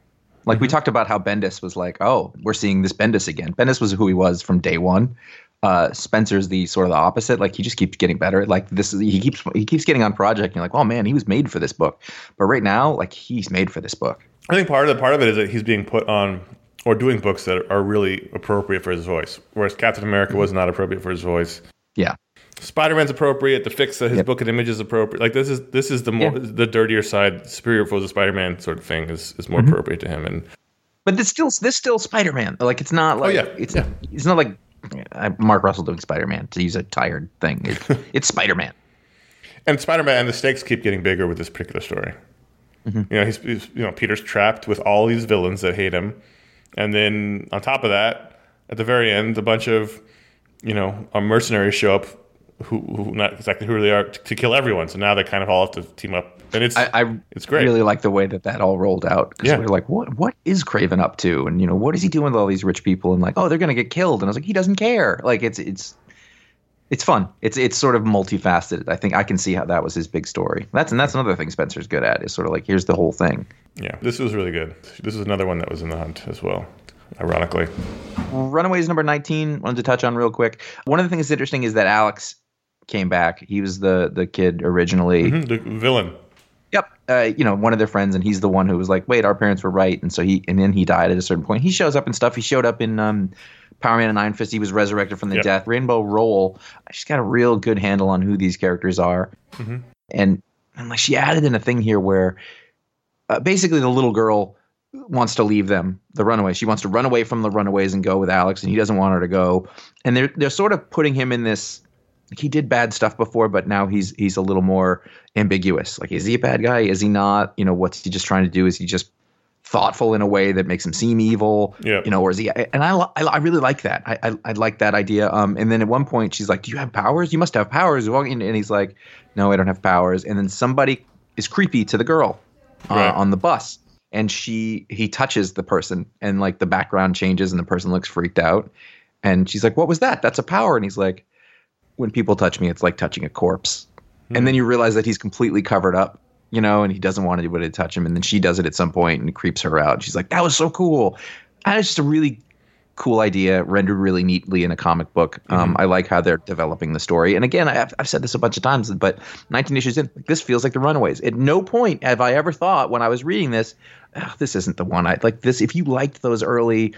Like we mm-hmm. talked about how Bendis was like, oh, we're seeing this Bendis again. Bendis was who he was from day one. Uh, Spencer's the sort of the opposite. Like he just keeps getting better. Like this is he keeps he keeps getting on project. And you're like, oh man, he was made for this book. But right now, like he's made for this book. I think part of the part of it is that he's being put on or doing books that are really appropriate for his voice, whereas Captain America was not appropriate for his voice. Yeah. Spider Man's appropriate. The fix that his Yep. book and image is appropriate. Like this is this is the more Yeah. the dirtier side, superior foes of Spider Man sort of thing is, is more Mm-hmm. appropriate to him. And But this still this still Spider Man. Like it's not like yeah. it's Yeah. it's not like uh, Mark Russell doing Spider Man to use a tired thing. It's, it's Spider Man. and Spider Man and the stakes keep getting bigger with this particular story. Mm-hmm. You know, he's, he's you know Peter's trapped with all these villains that hate him, and then on top of that, at the very end, a bunch of you know uh, mercenaries show up who, who not exactly who they are to, to kill everyone. So now they kind of all have to team up, and it's I, I it's great. really like the way that that all rolled out because Yeah. we are like, what what is Kraven up to? And you know, what is he doing with all these rich people? And like, oh, they're gonna get killed. And I was like, he doesn't care. Like it's it's it's fun. It's it's sort of multifaceted. I think I can see how that was his big story. That's and that's another thing Spencer's good at is sort of like here's the whole thing. yeah, this was really good. This is another one that was in the hunt as well. Ironically, Runaways number 19, wanted to touch on real quick. One of the things that's interesting is that Alex came back. He was the the kid originally. Mhm, the villain. Yep. Uh, you know, one of their friends, and he's the one who was like, wait, our parents were right. And so he, and then he died at a certain point. He shows up and stuff. He showed up in um, Power Man and Iron Fist, he was resurrected from the Yep. death. Rainbow Rowell, she's got a real good handle on who these characters are, Mhm. and and like she added in a thing here where uh, basically the little girl wants to leave them, the runaways. She wants to run away from the runaways and go with Alex, and he doesn't want her to go. And they're they're sort of putting him in this. Like he did bad stuff before, but now he's he's a little more ambiguous. Like, is he a bad guy? Is he not? You know, what's he just trying to do? Is he just thoughtful in a way that makes him seem evil? Yeah. You know, or is he? And I I, I really like that. I, I I like that idea. Um, and then at one point she's like, "Do you have powers? You must have powers." And he's like, "No, I don't have powers." And then somebody is creepy to the girl uh, Right. on the bus, and she he touches the person, and like the background changes, and the person looks freaked out, and she's like, "What was that? That's a power." And he's like, "When people touch me, it's like touching a corpse." And then you realize that he's completely covered up, you know, and he doesn't want anybody to touch him. And then she does it at some point and creeps her out. She's like, "That was so cool." And it's just a really cool idea, rendered really neatly in a comic book. Um, I like how they're developing the story. And again, I've, I've said this a bunch of times, but 19 issues in, this feels like the Runaways. At no point have I ever thought when I was reading this, "Ah, this isn't the one I like. This, if you liked those early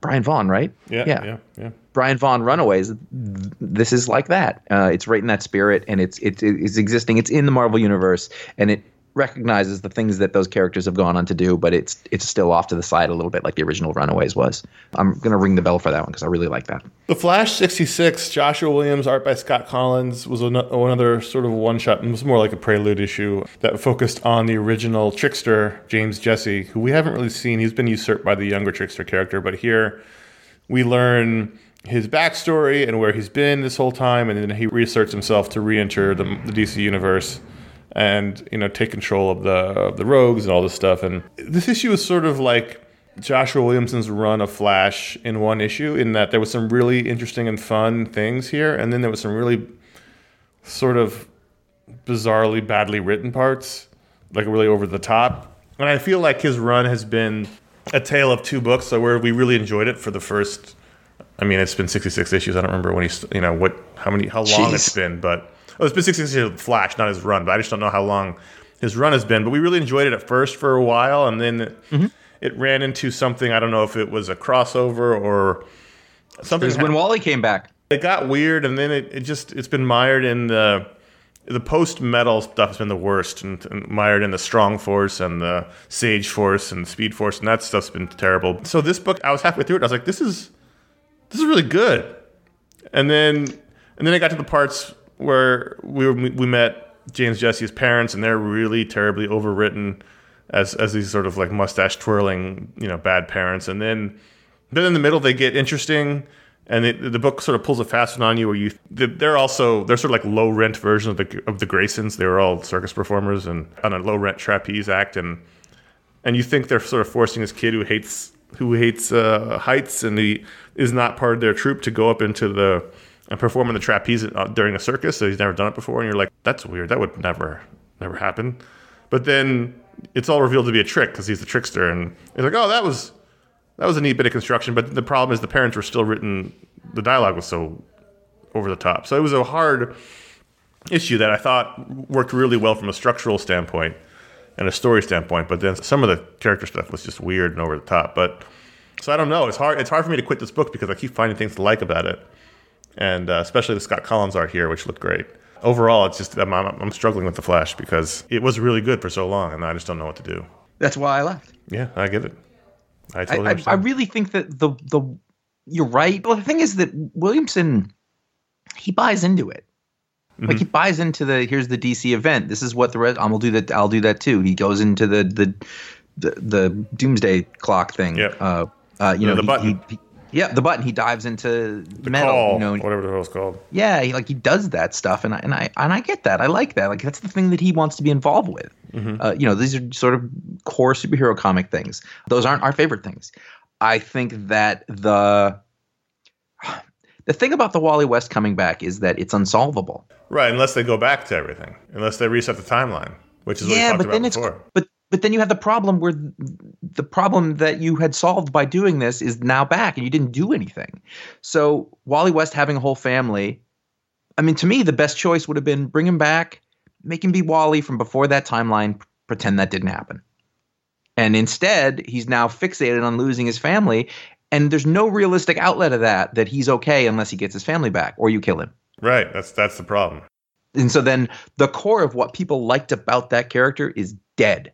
Brian Vaughan, right? Yeah, Yeah. yeah, yeah. Brian Vaughan Runaways. This is like that. Uh, it's right in that spirit, and it's it's it's existing. It's in the Marvel universe, and it recognizes the things that those characters have gone on to do, but it's it's still off to the side a little bit, like the original Runaways was. I'm gonna ring the bell for that one because I really like that. The Flash 66, Joshua Williams, art by Scott Kolins, was another sort of one shot. It was more like a prelude issue that focused on the original trickster, James Jesse, who we haven't really seen. He's been usurped by the younger trickster character, but here we learn his backstory and where he's been this whole time, and then he reasserts himself to re enter the, the DC universe and you know take control of the of the rogues and all this stuff. And this issue is sort of like Joshua Williamson's run of Flash in one issue, in that there was some really interesting and fun things here, and then there was some really sort of bizarrely badly written parts, like really over the top. And I feel like his run has been a tale of two books, so where we really enjoyed it for the first. I mean, it's been 66 issues. I don't remember when he's, you know, what, how many, how long it's been, but oh, it's been 66 issues of Flash, not his run. But I just don't know how long his run has been. But we really enjoyed it at first for a while, and then it, it ran into something. I don't know if it was a crossover or something. Because when Wally came back, it got weird, and then it, it just it's been mired in the the post metal stuff has been the worst, and, and mired in the strong force and the sage force and the speed force, and that stuff's been terrible. So this book, I was halfway through it, I was like, this is this is really good, and then and then I got to the parts where we were, we met James Jesse's parents, and they're really terribly overwritten as as these sort of like mustache twirling, you know, bad parents, and then then in the middle they get interesting and the book sort of pulls a fast one on you where you they're also they're sort of like low rent version of the of the Graysons. They were all circus performers and on a low rent trapeze act and and you think they're sort of forcing this kid who hates who hates uh, heights and he is not part of their troupe to go up into the and perform in the trapeze uh, during a circus so he's never done it before and you're like that's weird. That would never never happen. But then it's all revealed to be a trick because he's the trickster and he's like oh that was that was a neat bit of construction, but the problem is the parents were still written. The dialogue was so over the top, so it was a hard issue that I thought worked really well from a structural standpoint and a story standpoint. But then some of the character stuff was just weird and over the top. But so I don't know. It's hard. It's hard for me to quit this book because I keep finding things to like about it, and uh, especially the Scott Kolins art here, which looked great. Overall, it's just I'm, I'm, I'm struggling with the Flash because it was really good for so long, and I just don't know what to do. that's why I left. Yeah, I get it. I I, totally I, I understand. really think that the the you're right. Well, the thing is that Williamson he buys into it. Like he buys into the here's the DC event. This is what the rest. I'm gonna do that. I'll do that too. He goes into the the the, the doomsday clock thing. Yeah. Uh, uh, you The- know the he- button. He, he, yeah, the button. He dives into the metal. call, you know, whatever the hell it's called. yeah, he, like he does that stuff, and I and I and I get that. I like that. Like that's the thing that he wants to be involved with. Uh, you know, these are sort of core superhero comic things. Those aren't our favorite things. I think that the the thing about the Wally West coming back is that it's unsolvable. Right, unless they go back to everything, unless they reset the timeline, which is yeah, but about then it's before. but but then you have the problem where the problem that you had solved by doing this is now back and you didn't do anything. So Wally West having a whole family, I mean, to me, the best choice would have been bring him back, make him be Wally from before that timeline, pretend that didn't happen. And instead, he's now fixated on losing his family. And there's no realistic outlet of that that he's okay unless he gets his family back or you kill him. Right. That's that's the problem. And so then the core of what people liked about that character is dead.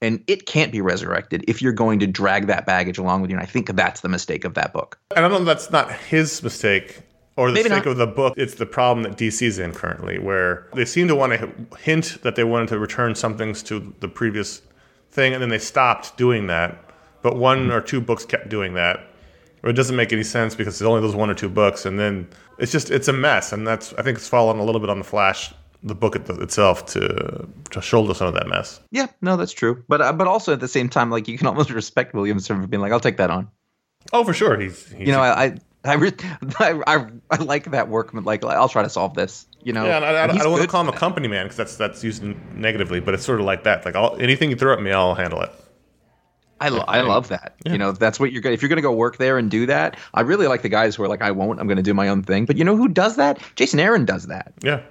And it can't be resurrected if you're going to drag that baggage along with you. And I think that's the mistake of that book. And i don't know that's not his mistake or the Maybe mistake not. of the book. It's the problem that DC's in currently, where they seem to want to hint that they wanted to return some things to the previous thing, and then they stopped doing that. But one or two books kept doing that. Or it doesn't make any sense because it's only those one or two books, and then it's just it's a mess. And that's I think it's fallen a little bit on the Flash, the book itself, to to shoulder some of that mess. Yeah, no, that's true. But uh, but also at the same time, like you can almost respect Williamson for being like, I'll take that on. Oh, for sure. He's, he's You know, I I I, re- I, I, I like that workman. Like I'll try to solve this. You know, Yeah, and I, I, I don't want to call him a company man because that's that's used negatively, but it's sort of like that. Like I'll, anything you throw at me, I'll handle it. I, lo- I love that. You know, that's what you're going. If you're going to go work there and do that, I really like the guys who are like, I won't. I'm going to do my own thing. But you know who does that? Jason Aaron does that. Yeah,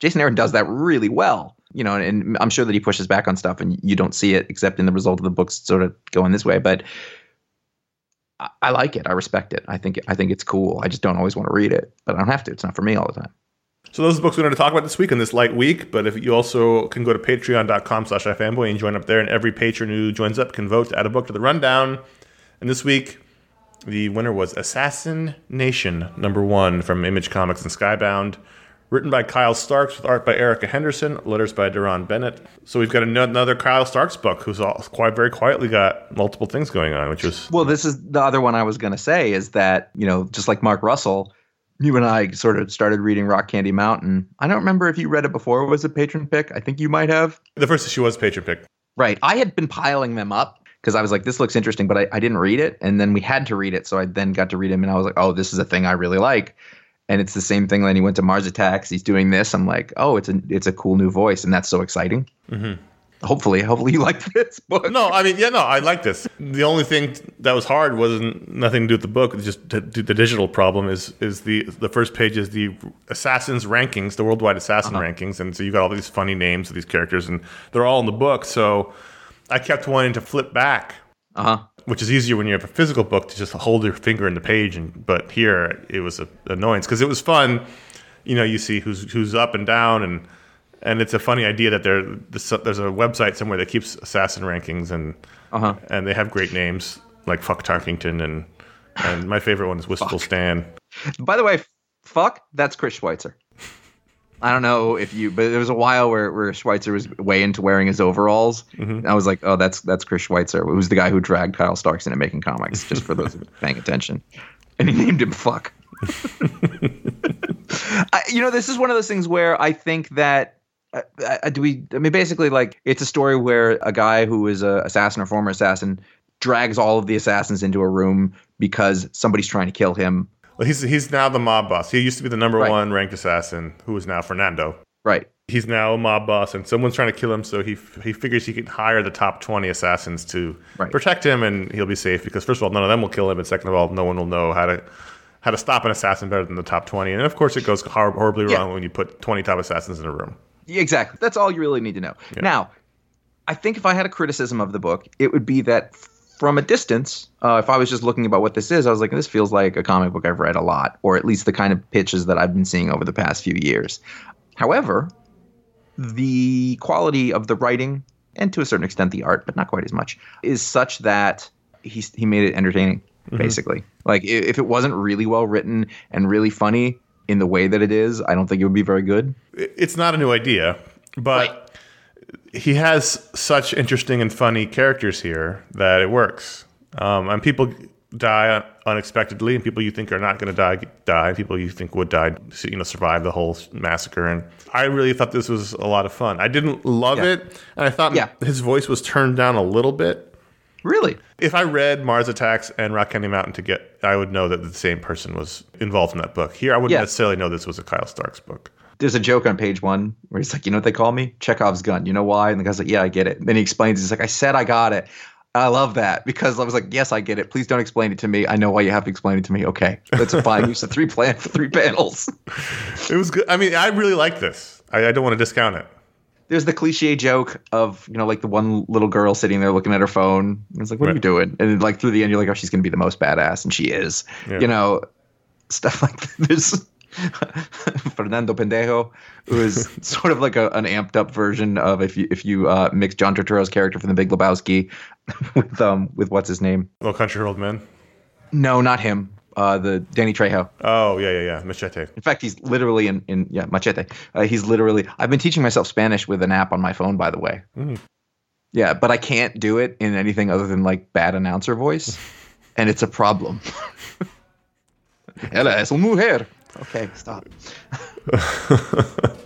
Jason Aaron does that really well. You know, and I'm sure that he pushes back on stuff, and you don't see it except in the result of the books sort of going this way. But I, I like it. I respect it. I think I think it's cool. I just don't always want to read it, but I don't have to. It's not for me all the time. So those are the books we're going to talk about this week in this light week. But if you also can go to patreon.com slash ifanboy and join up there, and every patron who joins up can vote to add a book to the rundown. And this week, the winner was Assassin Nation, number one from Image Comics and Skybound. Written by Kyle Starks with art by Erica Henderson, letters by Deron Bennett. So we've got another Kyle Starks book who's all quite very quietly got multiple things going on, which was Well, this is the other one I was going to say is that, you know, just like Mark Russell, you and I sort of started reading Rock Candy Mountain. I don't remember if you read it before it was a patron pick. I think you might have. the first issue was patron pick. Right. I had been piling them up because I was like, this looks interesting, but I, I didn't read it. And then we had to read it. So I then got to read him and I was like, oh, this is a thing I really like. And it's the same thing. Then he went to Mars Attacks. He's doing this. I'm like, oh, it's a it's a cool new voice, and that's so exciting. Mm-hmm. Hopefully, hopefully you like this book. No, I mean, yeah, no, I like this. The only thing that was hard wasn't nothing to do with the book. It's just the, the digital problem is is the the first page is the assassins rankings, the worldwide assassin rankings, and so you got all these funny names of these characters, and they're all in the book. So I kept wanting to flip back, Uh huh. which is easier when you have a physical book to just hold your finger in the page. And but here it was a annoyance because it was fun. You know, you see who's who's up and down and. And it's a funny idea that there there's a website somewhere that keeps assassin rankings and Uh-huh. and they have great names like Fuck Tarkington and and my favorite one is Wistful Stan. By the way, fuck, that's Chris Schweizer. I don't know if you, but there was a while where, where Schweizer was way into wearing his overalls. And I was like, oh, that's that's Chris Schweizer, who's the guy who dragged Kyle Starks into making comics, just for those paying attention. And he named him fuck. I, you know, this is one of those things where I think that. Uh, uh, do we? I mean, basically, like it's a story where a guy who is a assassin or former assassin drags all of the assassins into a room because somebody's trying to kill him. Well, he's he's now the mob boss. He used to be the number Right. one ranked assassin, who is now Fernando. Right. He's now a mob boss, and someone's trying to kill him. So he he figures he can hire the top twenty assassins to Right. protect him, and he'll be safe because first of all, none of them will kill him, and second of all, no one will know how to how to stop an assassin better than the top twenty. And of course, it goes hor- horribly Yeah. wrong when you put twenty top assassins in a room. Exactly. That's all you really need to know. Now, I think if I had a criticism of the book, it would be that from a distance, uh, if I was just looking about what this is, I was like, this feels like a comic book I've read a lot, or at least the kind of pitches that I've been seeing over the past few years. However, the quality of the writing, and to a certain extent the art, but not quite as much, is such that he's, he made it entertaining, basically. Like, if it wasn't really well written and really funny in the way that it is, I don't think it would be very good. it's not a new idea, but he has such interesting and funny characters here that it works. Um, and people die unexpectedly, and people you think are not going to die die. People you think would die, you know, survive the whole massacre. And I really thought this was a lot of fun. I didn't love Yeah. it, and I thought Yeah. his voice was turned down a little bit. Really? If I read Mars Attacks and Rock Candy Mountain to get, I would know that the same person was involved in that book. Here, I wouldn't Yeah. necessarily know this was a Kyle Starks book. there's a joke on page one where he's like, you know what they call me? Chekhov's gun. You know why? And the guy's like, yeah, I get it. And then he explains, he's like, I said I got it. I love that because I was like, yes, I get it. Please don't explain it to me. I know why you have to explain it to me. Okay, that's a fine use of three plan three panels. It was good. I mean, I really like this. I, I don't want to discount it. There's the cliche joke of you know like the one little girl sitting there looking at her phone. And it's like, what are you doing? And like through the end, you're like, oh, she's gonna be the most badass, and she is. Yeah. You know, stuff like that. There's Fernando Pendejo, who is sort of like a, an amped up version of if you if you uh, mix John Turturro's character from The Big Lebowski with um with what's his name? Little country old Man. No, not him. Uh, the Danny Trejo. Oh yeah, yeah, yeah. Machete. In fact, he's literally in, in yeah, machete. Uh, he's literally. I've been teaching myself Spanish with an app on my phone, by the way. Mm. Yeah, but I can't do it in anything other than like bad announcer voice, and it's a problem. Ella es una mujer. Okay, stop.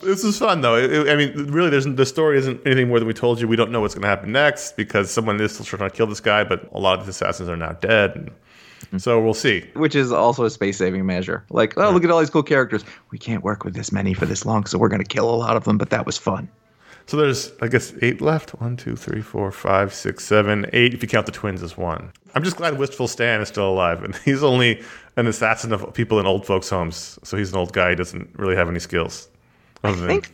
This is fun though. It- it- I mean, really, there's the story isn't anything more than we told you. We don't know what's going to happen next because someone is still trying to kill this guy, but a lot of the assassins are now dead. And. so we'll see. Which is also a space saving measure. Like, oh, look at all these cool characters. We can't work with this many for this long, so we're going to kill a lot of them. But that was fun. So there's, I guess, eight left. One, two, three, four, five, six, seven, eight. If you count the twins as one. I'm just glad Wistful Stan is still alive, and he's only an assassin of people in old folks' homes. So he's an old guy. He doesn't really have any skills. Than, think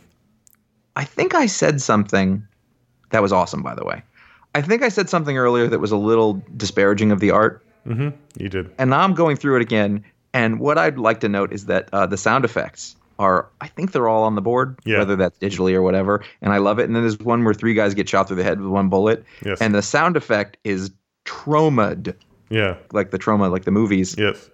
I think I said something that was awesome, by the way. I think I said something earlier that was a little disparaging of the art, you did. and now I'm going through it again. And what I'd like to note is that uh, the sound effects are, I think they're all on the board, Yeah. whether that's digitally or whatever. And I love it. And then there's one where three guys get shot through the head with one bullet, Yes. and the sound effect is troma'd, Yeah. like the trauma, like the movies Yes.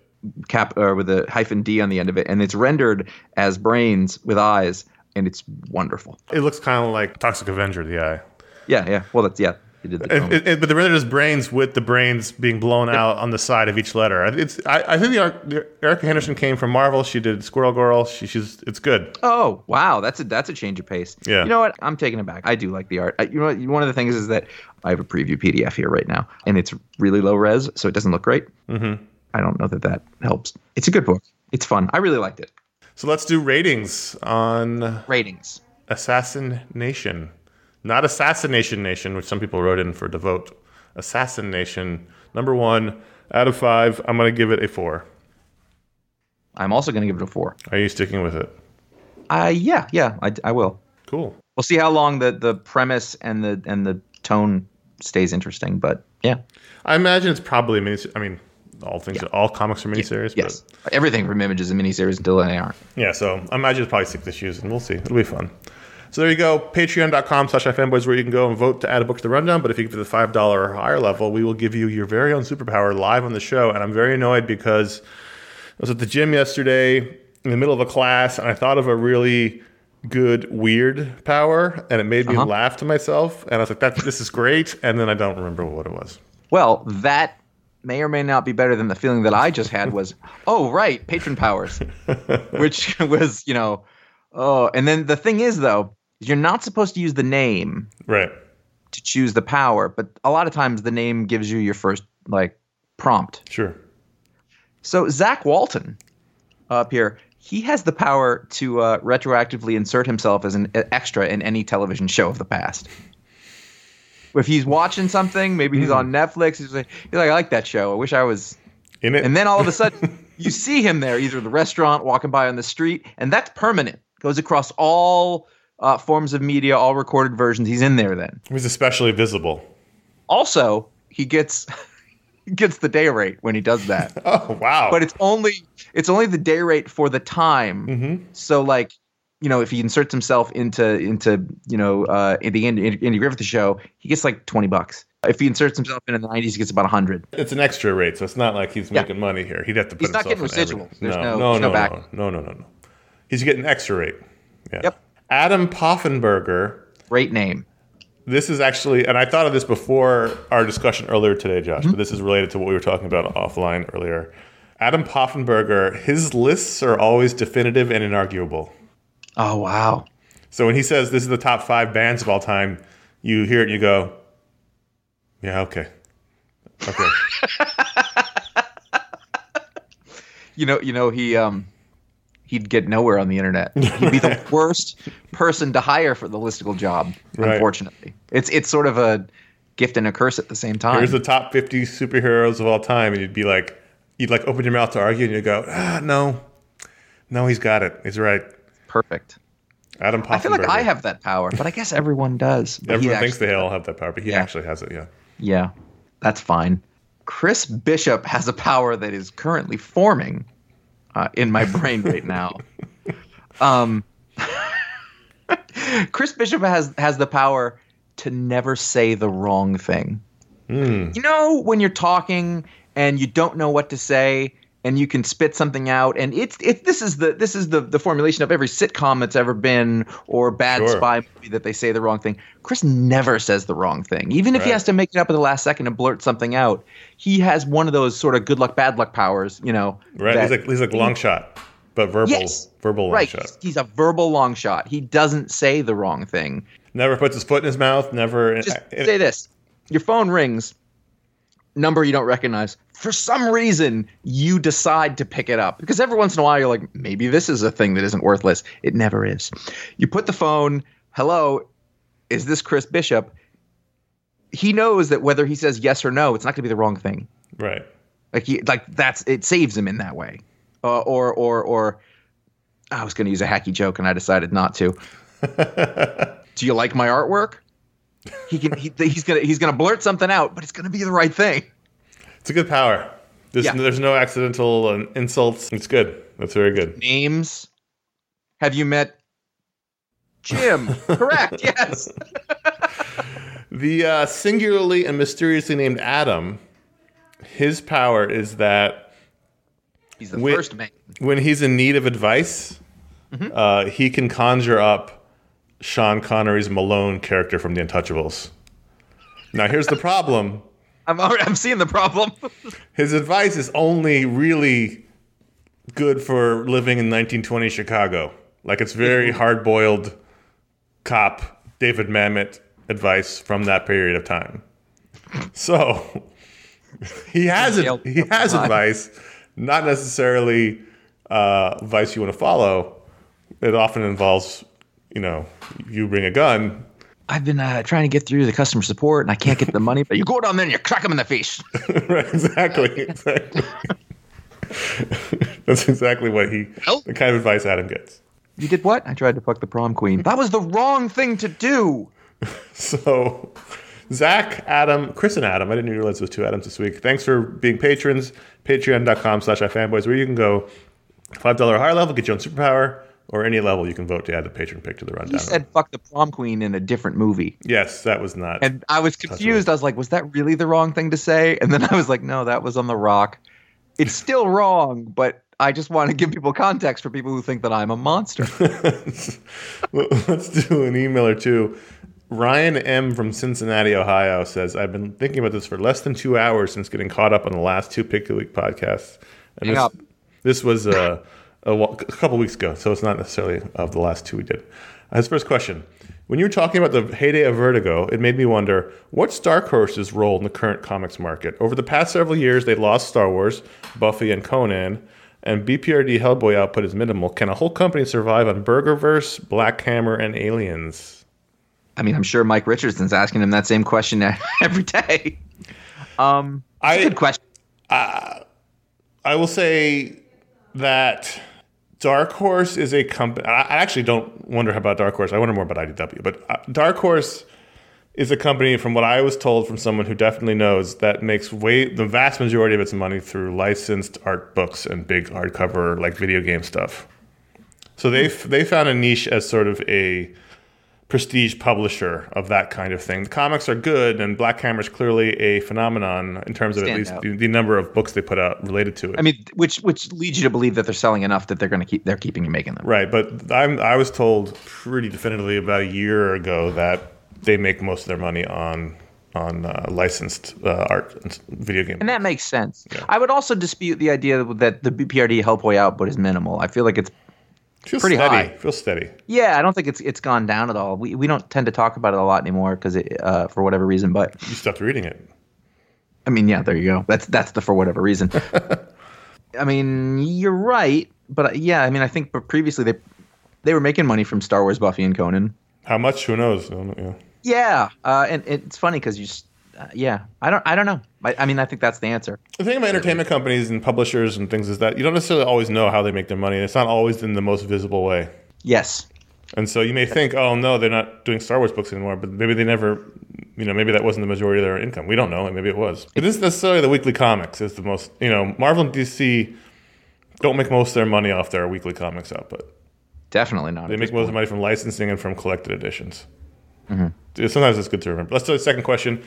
cap or with a hyphen D on the end of it, and it's rendered as brains with eyes, and it's wonderful. It looks kind of like Toxic Avenger, the eye. Yeah, yeah. Well, that's yeah. He did the it, it- but the rendered as brains with the brains being blown out on the side of each letter. It's I, I think the, the Erica Henderson came from Marvel. She did Squirrel Girl. She, she's it's good. Oh wow, that's a that's a change of pace. Yeah. You know what? I'm taking it back. I do like the art. I, you know what? One of the things is that I have a preview PDF here right now, and it's really low res, so it doesn't look great. Mm-hmm. I don't know that that helps. It's a good book. It's fun. I really liked it. So let's do ratings on Ratings. Assassin Nation, not Assassination Nation, which some people wrote in for devote. Assassin Nation, number one out of five. I'm going to give it a four. I'm also going to give it a four. Are you sticking with it? Uh, yeah, yeah, I, I will. Cool. We'll see how long the the premise and the and the tone stays interesting, but yeah. I imagine it's probably a mini. I mean, all things, all comics are miniseries. Yes. Everything from Image is a miniseries until they aren't. Yeah, so I imagine it's probably six issues, and we'll see. It'll be fun. So there you go. Patreon.com slash iFanboys where you can go and vote to add a book to the rundown. But if you give it the $5 or higher level, we will give you your very own superpower live on the show. And I'm very annoyed because I was at the gym yesterday in the middle of a class and I thought of a really good weird power and it made me uh-huh. laugh to myself. And I was like, that, this is great. And then I don't remember what it was. Well, that may or may not be better than the feeling that I just had was, oh right, patron powers, which was you know, oh, and then the thing is though, you're not supposed to use the name Right. to choose the power, but a lot of times the name gives you your first like prompt. Sure. So Zack Walton up here, he has the power to uh, retroactively insert himself as an extra in any television show of the past. If he's watching something, maybe he's on Netflix, he's like, he's like, I like that show. I wish I was. In it. And then all of a sudden, you see him there, either at the restaurant, walking by on the street, and that's permanent. Goes across all uh, forms of media, all recorded versions. He's in there then. He's especially visible. Also, he gets gets the day rate when he does that. Oh, wow. but it's only it's only the day rate for the time. Mm-hmm. So like, you know, if he inserts himself into into you know uh, in the Andy, Andy Griffith show, he gets like twenty bucks. If he inserts himself in the nineties, he gets about a hundred. It's an extra rate, so it's not like he's making money here. He'd have to put He's not getting residuals. There's no- no, no no, no, no, no, no, no. He's getting extra rate. Yeah. Yep. Adam Poffenberger. Great name. This is actually, and I thought of this before our discussion earlier today, Josh, Mm-hmm. but this is related to what we were talking about offline earlier. Adam Poffenberger, his lists are always definitive and inarguable. Oh wow. So when he says this is the top five bands of all time, you hear it and you go, yeah, okay. Okay. You know, you know he um he'd get nowhere on the internet. He'd be the worst person to hire for the listicle job. Right. Unfortunately, it's it's sort of a gift and a curse at the same time. Here's the top 50 superheroes of all time, and you'd be like, you'd like open your mouth to argue, and you'd go, ah, no, no, he's got it. He's right. Perfect. Adam I feel like I have that power, but I guess everyone does. Everyone thinks they all have that power, but he Yeah. actually has it. Yeah. Yeah, that's fine. Chris Bishop has a power that is currently forming uh, in my brain right now. Um, Chris Bishop has has the power to never say the wrong thing. Hmm. You know when you're talking and you don't know what to say and you can spit something out and it's it's this is the this is the the formulation of every sitcom that's ever been or bad Sure. spy movie that they say the wrong thing. Chris never says the wrong thing. Even if he has to make it up at the last second and blurt something out, he has one of those sort of good luck bad luck powers, you know. Right. He's like he's like long shot, but verbal Yes. verbal long right. shot. He's, a verbal long shot. He doesn't say the wrong thing. Never puts his foot in his mouth. Never. just it- say this your phone rings number you don't recognize for some reason you decide to pick it up. Because every once in a while you're like maybe this is a thing that isn't worthless. It never is. You put the phone hello is this chris bishop? He knows that whether he says yes or no it's not going to be the wrong thing. Right. like he like that's it saves him in that way. Uh, or or or i was going to use a hacky joke and i decided not to. Do you like my artwork? He can he, he's gonna he's gonna blurt something out but it's gonna be the right thing It's a good power. There's, Yeah. there's no accidental um, insults. It's good. That's very good. names have you met jim correct yes The uh, singularly and mysteriously named Adam, his power is that he's the Wi- first man when he's in need of advice, Mm-hmm. uh, he can conjure up Sean Connery's Malone character from The Untouchables. Now, here's the problem. I'm already, i'm seeing the problem His advice is only really good for living in 1920 Chicago. Like it's very hard boiled cop David Mamet advice from that period of time. So he has. He has advice, not necessarily uh, advice you want to follow. It often involves, you know, you bring a gun. I've been uh, trying to get through the customer support and i can't get the money but you go down there and you crack them in the face right, exactly, exactly. That's exactly what he, Well- the kind of advice Adam gets. you did what i tried to fuck the prom queen that was the wrong thing to do So, Zack, Adam, Chris, and Adam. I didn't realize there was two Adams this week. Thanks for being patrons. Patreon.com slash ifanboys, where you can go $5 or higher level, get your own superpower, or any level you can vote to add the patron pick to the rundown. he said fuck the prom queen in a different movie yes, that was not. And I was confused. I was like, was that really the wrong thing to say? And then I was like, no, that was on the rock. It's still wrong, but I just want to give people context for people who think that I'm a monster. Let's do an email or two. Ryan M. from Cincinnati, Ohio says, I've been thinking about this for less than two hours since getting caught up on the last two Pick the Week podcasts. And Hang this, up. this was uh, a, wa- a couple weeks ago, so it's not necessarily of the last two we did. Uh, His first question When you were talking about the heyday of Vertigo, it made me wonder what's Dark Horse's role in the current comics market? Over the past several years, they lost Star Wars, Buffy, and Conan, and BPRD Hellboy output is minimal. Can a whole company survive on Burgerverse, Black Hammer, and Aliens? I mean, I'm sure Mike Richardson's asking him that same question every day. Um, it's a I- good question. I will say that Dark Horse is a company. I actually don't wonder about Dark Horse. I wonder more about IDW. But uh, Dark Horse is a company, from what I was told from someone who definitely knows, that makes way the vast majority of its money through licensed art books and big hardcover like video game stuff. So they they found a niche as sort of a prestige publisher of that kind of thing. The comics are good, and Black Hammer is clearly a phenomenon in terms of at least the, the number of books they put out related to it. I mean, which which leads you to believe that they're selling enough that they're going to keep they're keeping you making them. Right, but I'm I was told pretty definitively about a year ago that they make most of their money on on uh, licensed uh, art and video game. And that makes sense. I would also dispute the idea that the BPRD Hellboy output is minimal. I feel like it's feels pretty steady. high. Feels steady. yeah. I don't think it's it's gone down at all. We we don't tend to talk about it a lot anymore because it uh, for whatever reason. But You stopped reading it. I mean, yeah, there you go. That's that's the for whatever reason. I mean, you're right, but uh, yeah, I mean, I think but previously they they were making money from Star Wars, Buffy, and Conan. How much? Who knows? I don't know, yeah. Yeah, uh, and it's funny because you, s- uh, yeah, I don't, I don't know. I, I mean, I think that's the answer. The thing about entertainment companies and publishers and things is that you don't necessarily always know how they make their money. It's not always in the most visible way. Yes, And so you may think, oh no, they're not doing Star Wars books anymore, but maybe they never, you know, maybe that wasn't the majority of their income. We don't know. Maybe it was. It isn't necessarily the weekly comics is the most, you know, Marvel and DC don't make most of their money off their weekly comics output. Definitely not. They make most of point. the money from licensing and from collected editions. Mm-hmm. Sometimes it's good to remember. Let's do the second question.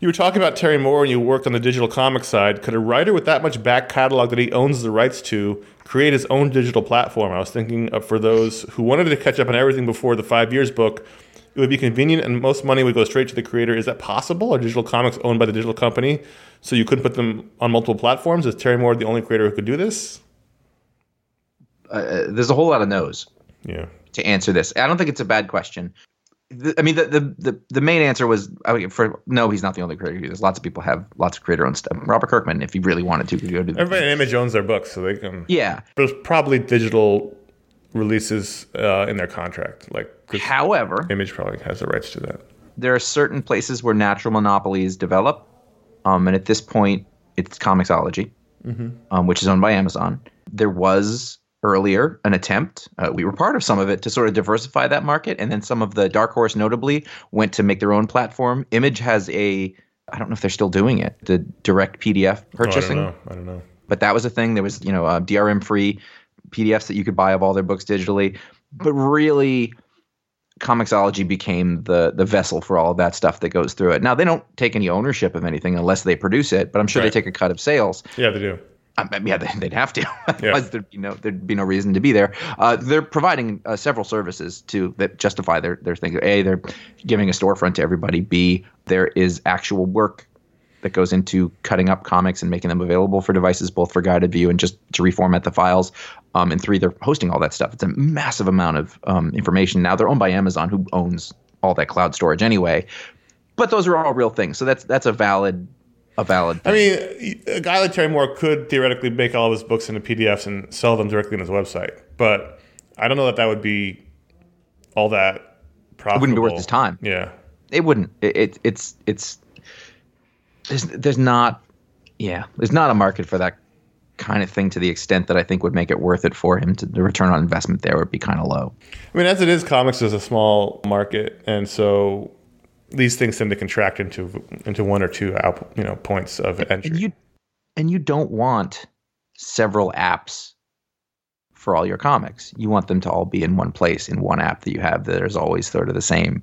You were talking about Terry Moore and you worked on the digital comic side. Could a writer with that much back catalog that he owns the rights to create his own digital platform? I was thinking of for those who wanted to catch up on everything before the five years book, it would be convenient and most money would go straight to the creator. Is that possible? Are digital comics owned by the digital company so you couldn't put them on multiple platforms? Is Terry Moore the only creator who could do this? Uh, there's a whole lot of no's Yeah. to answer this. I don't think it's a bad question. The- I mean, the, the the the main answer was I mean, for no, he's not the only creator. There's. Lots of people have lots of creator owned stuff. Robert Kirkman, if he really wanted to, could go do. Everybody in Image owns their books, so they can. Yeah. There's probably digital releases uh, in their contract. Like However, Image probably has the rights to that. there are certain places where natural monopolies develop, um, and at this point, it's Comixology, um, which is owned by Amazon. There was earlier an attempt. Uh, we were part of some of it to sort of diversify that market, and then some of the Dark Horse, notably, went to make their own platform. Image has a I don't know if they're still doing it. The direct PDF purchasing Oh, I don't know. I don't know. but that was a thing. There was, you know, uh, DRM free PDFs that you could buy of all their books digitally. But really, Comixology became the the vessel for all of that stuff that goes through it. Now they don't take any ownership of anything unless they produce it, but I'm sure Right. they take a cut of sales. Yeah, they do. I mean, yeah, they- they'd have to. Otherwise, there'd be no there'd be no reason to be there. Uh, they're providing uh, several services to that justify their their thing. A, they're giving a storefront to everybody. B, there is actual work that goes into cutting up comics and making them available for devices, both for guided view and just to reformat the files. Um, and three, they're hosting all that stuff. It's a massive amount of um, information. Now they're owned by Amazon, who owns all that cloud storage anyway. But those are all real things. So that's that's a valid a valid. I mean, a guy like Terry Moore could theoretically make all of his books into PDFs and sell them directly on his website, but I don't know that that would be all that profitable. wouldn't be worth his time. Yeah. it wouldn't. It, it it's it's there's there's not yeah there's not a market for that kind of thing to the extent that I think would make it worth it for him to the return on investment there would be kind of low. I mean, as it is, comics is a small market, and so these things tend to contract into into one or two out, you know points of entry. And you and you don't want several apps for all your comics. You want them to all be in one place in one app that you have that is always sort of the same.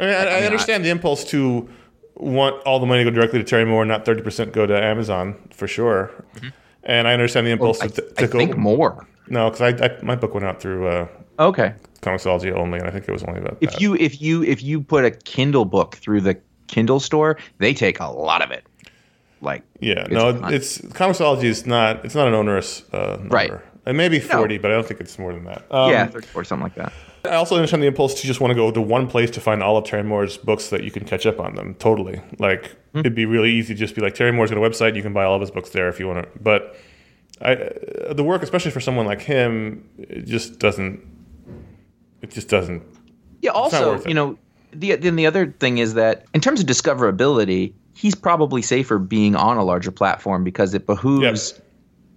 I, mean, I, I mean, understand the impulse to want all the money to go directly to Terry Moore, not thirty percent go to Amazon for sure. Mm-hmm. And I understand the impulse I, to, to I go. think more. No, because I, I my book went out through uh, Okay. Comixology only, and I think it was only about If that. you if you if you put a Kindle book through the Kindle store, they take a lot of it. Like yeah, it's no, fun. it's Comixology is not it's not an onerous uh, number. Right. It may be forty, but I don't think it's more than that. Um, yeah, 34 something like that. I also understand the impulse to just want to go to one place to find all of Terry Moore's books so that you can catch up on them. Totally. Like Hmm. it'd be really easy to just be like Terry Moore's got a website, you can buy all of his books there if you want to. But I, uh, the work, especially for someone like him, it just doesn't. It just doesn't. Yeah. Also, you know, the then the other thing is that in terms of discoverability, he's probably safer being on a larger platform because it behooves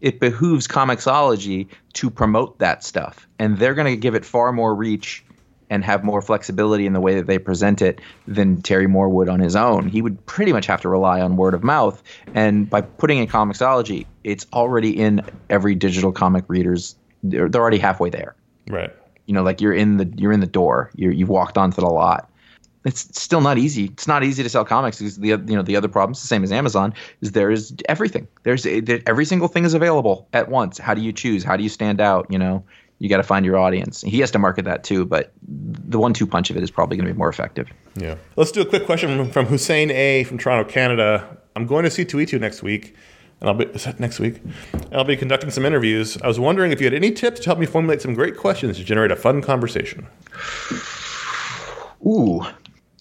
it behooves Comixology to promote that stuff, and they're going to give it far more reach and have more flexibility in the way that they present it than Terry Moore would on his own. He would pretty much have to rely on word of mouth, and by putting in Comixology, it's already in every digital comic reader's. They're, they're already halfway there Right. you know like you're in the you're in the door you're, you've walked onto the lot it's still not easy it's not easy to sell comics because the you know the other problems the same as amazon is there is everything there's every single thing is available at once how do you choose how do you stand out you know you got to find your audience he has to market that too but the one two punch of it is probably going to be more effective Yeah. Let's do a quick question from, from Hussein A. from Toronto, Canada. I'm going to see Two next week, and I'll be is that next week. I'll be conducting some interviews. I was wondering if you had any tips to help me formulate some great questions to generate a fun conversation. ooh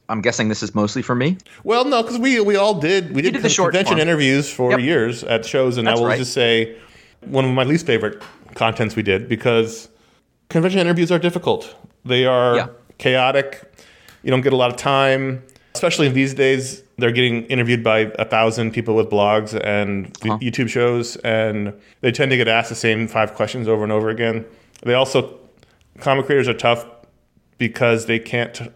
i'm guessing this is mostly for me Well, no, because we we all did we did, did the short convention form. interviews for Yep. years at shows, and That's I will right. just say one of my least favorite contents we did because convention interviews are difficult. They are Yeah. chaotic. You don't get a lot of time, especially these days. They're getting interviewed by a thousand people with blogs and Uh-huh. YouTube shows, and they tend to get asked the same five questions over and over again. They also comic creators are tough because they can't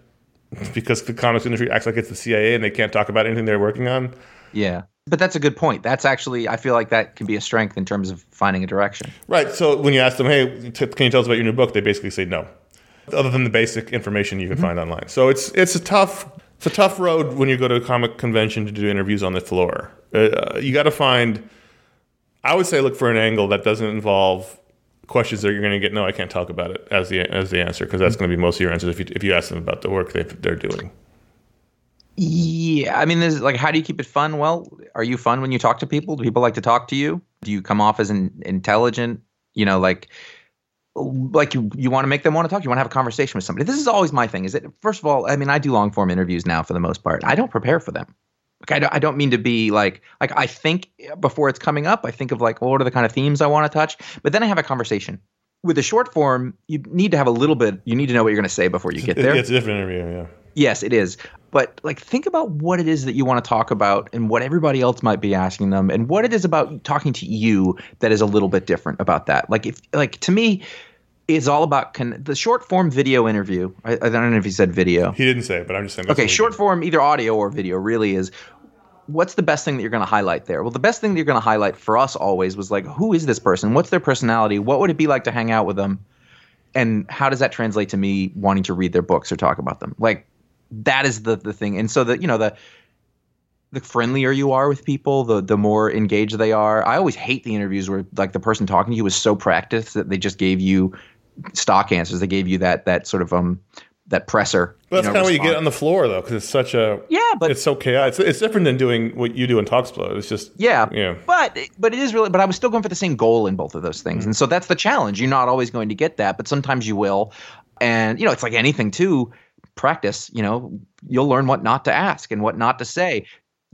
because the comics industry acts like it's the CIA and they can't talk about anything they're working on. Yeah. But that's a good point. That's actually, I feel like that can be a strength in terms of finding a direction. Right. So when you ask them, "Hey, t- can you tell us about your new book?" they basically say no, other than the basic information you can find online. So it's it's a tough it's a tough road when you go to a comic convention to do interviews on the floor. Uh, you got to find. I would say look for an angle that doesn't involve questions that you're going to get. No, I can't talk about it as the as the answer because that's going to be most of your answers if you if you ask them about the work they they're doing. Yeah, I mean, there's like, how do you keep it fun? Well, are you fun when you talk to people? Do people like to talk to you? Do you come off as an intelligent? You know, like, like you you want to make them want to talk. You want to have a conversation with somebody. This is always my thing. Is that first of all, I mean, I do long form interviews now for the most part. I don't prepare for them. Like, I don't, I don't mean to be like like I think before it's coming up. I think of like, well, what are the kind of themes I want to touch? But then I have a conversation. With a short form, you need to have a little bit. You need to know what you're going to say before you get there. It's a different interview. Yeah. Yes, it is. But like think about what it is that you want to talk about and what everybody else might be asking them and what it is about talking to you that is a little bit different about that. Like if like to me it's all about con- the short form video interview. I, I don't know if he said video. He didn't say, it, but I'm just saying. Okay, short form either audio or video really is what's the best thing that you're going to highlight there? Well, the best thing that you're going to highlight for us always was like who is this person? What's their personality? What would it be like to hang out with them? And how does that translate to me wanting to read their books or talk about them? Like that is the the thing. And so the you know the the friendlier you are with people, the the more engaged they are. I always hate the interviews where like the person talking to you was so practiced that they just gave you stock answers. They gave you that that sort of um that presser. But that's you know, kind of what you get on the floor, though, because it's such a Yeah, but it's so chaotic. It's, it's different than doing what you do in Talksplode. It's just Yeah. Yeah. But but it is really but I was still going for the same goal in both of those things. Mm-hmm. And so that's the challenge. You're not always going to get that, but sometimes you will. And you know, it's like anything too, practice, you know, you'll learn what not to ask and what not to say.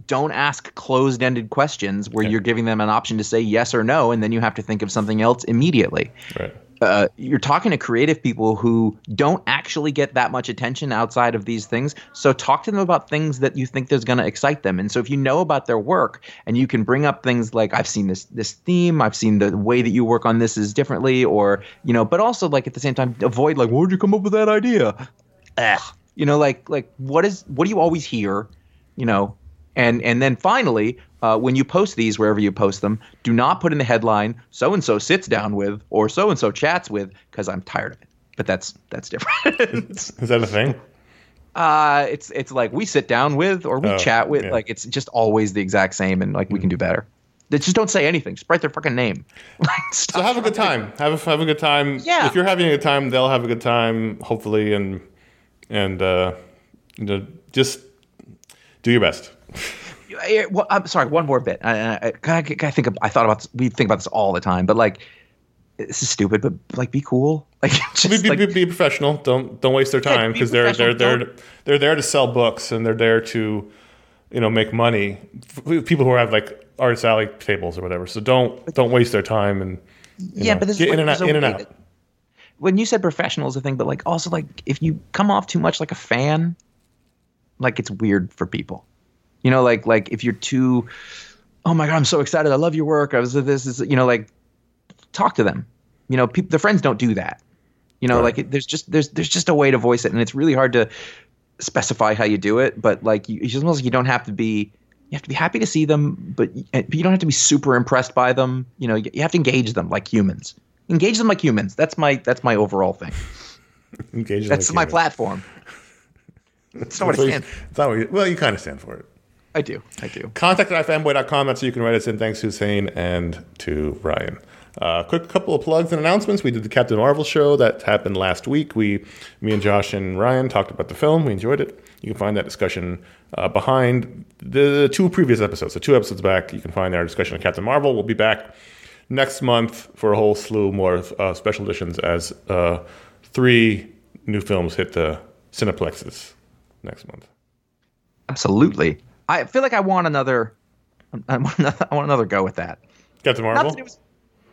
Don't ask closed-ended questions where Okay. you're giving them an option to say yes or no and then you have to think of something else immediately right. Uh, you're talking to creative people who don't actually get that much attention outside of these things. So talk to them about things that you think there's going to excite them. And so if you know about their work and you can bring up things like I've seen this this theme, I've seen the way that you work on this is differently, or you know, but also like at the same time avoid like where'd you come up with that idea? Ugh. You know, like like what is what do you always hear? You know, and and then finally, uh, when you post these wherever you post them, do not put in the headline "so and so sits down with" or "so and so chats with" because I'm tired of it. But that's that's different. Is that a thing? uh, it's it's like we sit down with or we Oh, chat with. yeah. Like it's just always the exact same, and like we can do better. They just don't say anything. Just write their fucking name. Like. So have a good time. Have a, have a good time. Yeah. If you're having a good time, they'll have a good time, hopefully, and and uh, you know, just do your best. Yeah, well, I'm sorry. One more bit. I, I, I, I think I thought about this, we think about this all the time, but like this is stupid. But like, be cool. Like, just Be, be, like, be, be professional. Don't don't waste their Yeah, time be because they're they're they're they're there to sell books and they're there to you know make money. People who have like artist alley tables or whatever. So don't don't waste their time and yeah, know, but this get is in like, and out. In and out. that- when you said professional is a thing, but like also like if you come off too much like a fan, like it's weird for people. You know, like like if you're too, oh my god, I'm so excited, I love your work. I was this is you know like talk to them. You know, people, their friends don't do that. You know, Right. like it, there's just there's there's just a way to voice it, and it's really hard to specify how you do it. But like you, it's almost like you don't have to be. You have to be happy to see them, but you don't have to be super impressed by them. You know, you, you have to engage them like humans. Engage them like humans. That's my that's my overall thing. Engage That's like That's my humans. platform. That's not what I you- stand. it's not what you- well, you kind of stand for it. I do. I do. Contact at ifanboy.com. That's so you can write us in. Thanks, Hussein, and to Ryan. Uh, quick couple of plugs and announcements. We did the Captain Marvel show that happened last week. We, me and Josh and Ryan talked about the film. We enjoyed it. You can find that discussion uh, behind the two previous episodes. So two episodes back, you can find our discussion of Captain Marvel. We'll be back next month for a whole slew more of uh, special editions as uh, three new films hit the Cineplexes next month. Absolutely. I feel like I want another. I want another, I want another go with that. Captain Not Marvel. that it was.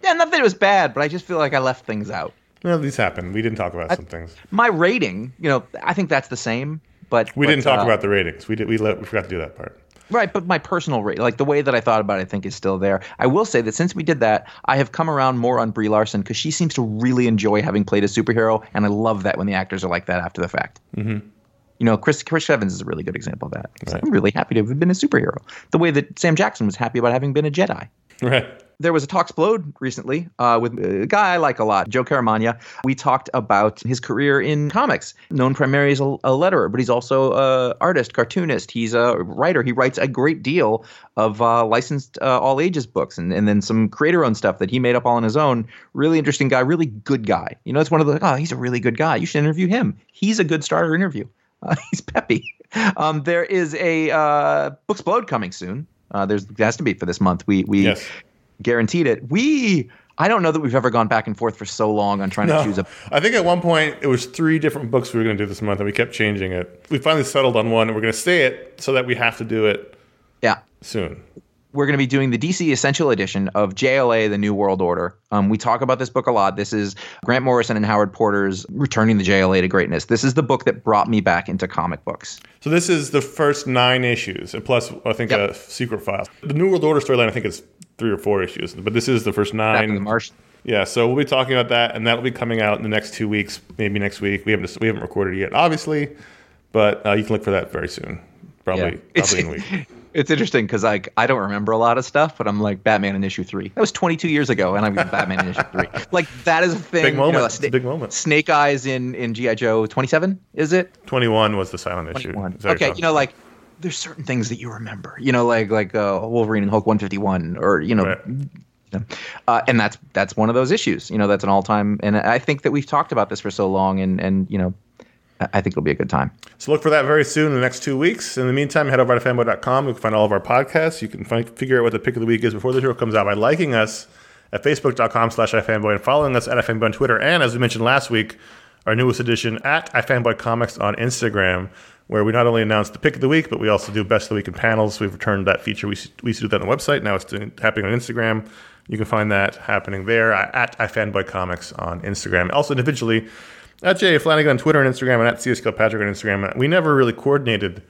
Yeah, not that it was bad, but I just feel like I left things out. No, these happened. We didn't talk about some things. My rating, you know, I think that's the same. But We but, didn't talk uh, about the ratings. We did. We let. We forgot to do that part. Right, but my personal rate, like the way that I thought about it, I think is still there. I will say that since we did that, I have come around more on Brie Larson because she seems to really enjoy having played a superhero, and I love that when the actors are like that after the fact. Mm-hmm. You know, Chris Chris Evans is a really good example of that. Right. I'm really happy to have been a superhero, the way that Sam Jackson was happy about having been a Jedi. Right. There was a Talksplode recently uh, with a guy I like a lot, Joe Caramagna. We talked about his career in comics, known primarily as a, a letterer, but he's also an artist, cartoonist. He's a writer. He writes a great deal of uh, licensed uh, all ages books and, and then some creator owned stuff that he made up all on his own. Really interesting guy, really good guy. You know, it's one of the, oh, he's a really good guy. You should interview him. He's a good starter interview. Uh, he's peppy. Um, there is a uh, Booksplode coming soon. Uh, there's there has to be for this month. We we Yes. guaranteed it. We I don't know that we've ever gone back and forth for so long on trying to choose a. I think at one point it was three different books we were going to do this month, and we kept changing it. We finally settled on one, and we're going to stay it so that we have to do it Yeah, soon. We're going to be doing the DC Essential Edition of JLA: The New World Order. Um, we talk about this book a lot. This is Grant Morrison and Howard Porter's Returning the JLA to Greatness. This is the book that brought me back into comic books. So this is the first nine issues, and plus I think Yep. a secret file. The New World Order storyline I think is three or four issues, but this is the first in the nine. Marsh. Yeah, so we'll be talking about that, and that'll be coming out in the next two weeks, maybe next week. We haven't we haven't recorded it yet, obviously, but uh, you can look for that very soon, probably It's, probably in a week. It's interesting because like I don't remember a lot of stuff, but I'm like Batman in issue three. That was 22 years ago, and I'm Batman in issue three. Like that is a thing. Big you know, moment. a sna- big moment. Snake Eyes in in GI Joe 27. Is it? Twenty one was the silent issue. 21. Is that what Okay, you're know, like there's certain things that you remember. You know, like like uh, Wolverine and Hulk 151, or you know, Right. uh, and that's that's one of those issues. You know, that's an all time. And I think that we've talked about this for so long, and and you know, I think it'll be a good time. So look for that very soon in the next two weeks. In the meantime, head over to ifanboy.com. You can find all of our podcasts. You can find, figure out what the pick of the week is before the show comes out by liking us at facebook.com slash ifanboy and following us at ifanboy on Twitter. And as we mentioned last week, our newest edition at ifanboy comics on Instagram, where we not only announce the pick of the week, but we also do best of the week in panels. We've returned that feature. We, we used to do that on the website. Now it's doing, happening on Instagram. You can find that happening there uh, at ifanboy comics on Instagram. Also individually at Jay Flanagan on Twitter and Instagram, and at CS Kilpatrick on Instagram. We never really coordinated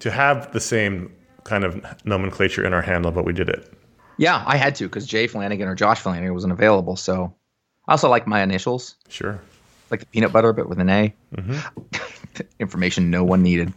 to have the same kind of nomenclature in our handle, but we did it. Yeah, I had to because Jay Flanagan or Josh Flanagan wasn't available. So I also like my initials, Sure. like the peanut butter, but with an A. Mm-hmm. Information no one needed.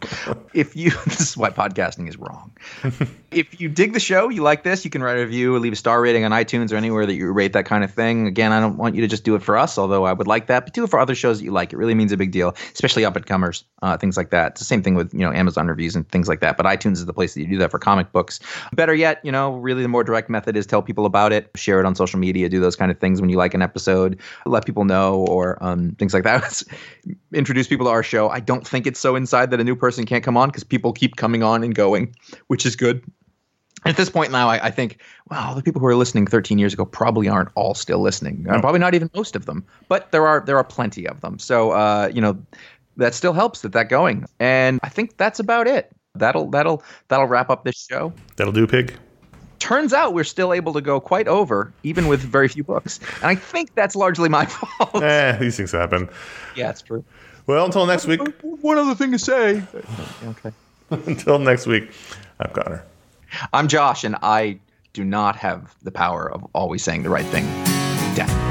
if you, this is why podcasting is wrong. if you dig the show, you like this, you can write a review or leave a star rating on iTunes or anywhere that you rate that kind of thing. Again, I don't want you to just do it for us, although I would like that, but do it for other shows that you like. It really means a big deal, especially up and comers, uh, things like that. It's the same thing with you know Amazon reviews and things like that. But iTunes is the place that you do that for comic books. Better yet, you know, really the more direct method is tell people about it, share it on social media, do those kind of things when you like an episode, let people know or um, things like that. Introduce people to our show. I don't think it's so inside that a new person can't come on because people keep coming on and going, which is good. At this point now, I, I think, wow, the people who are listening 13 years ago probably aren't all still listening. Uh, probably not even most of them, but there are there are plenty of them. So uh, you know, that still helps that that going. And I think that's about it. That'll that'll that'll wrap up this show. That'll do, pig. Turns out we're still able to go quite over, even with very few books. And I think that's largely my fault. Eh, these things happen. yeah, it's true. Well, until next week. One other thing to say. Okay. until next week, I'm Conor. I'm Josh, and I do not have the power of always saying the right thing. Damn.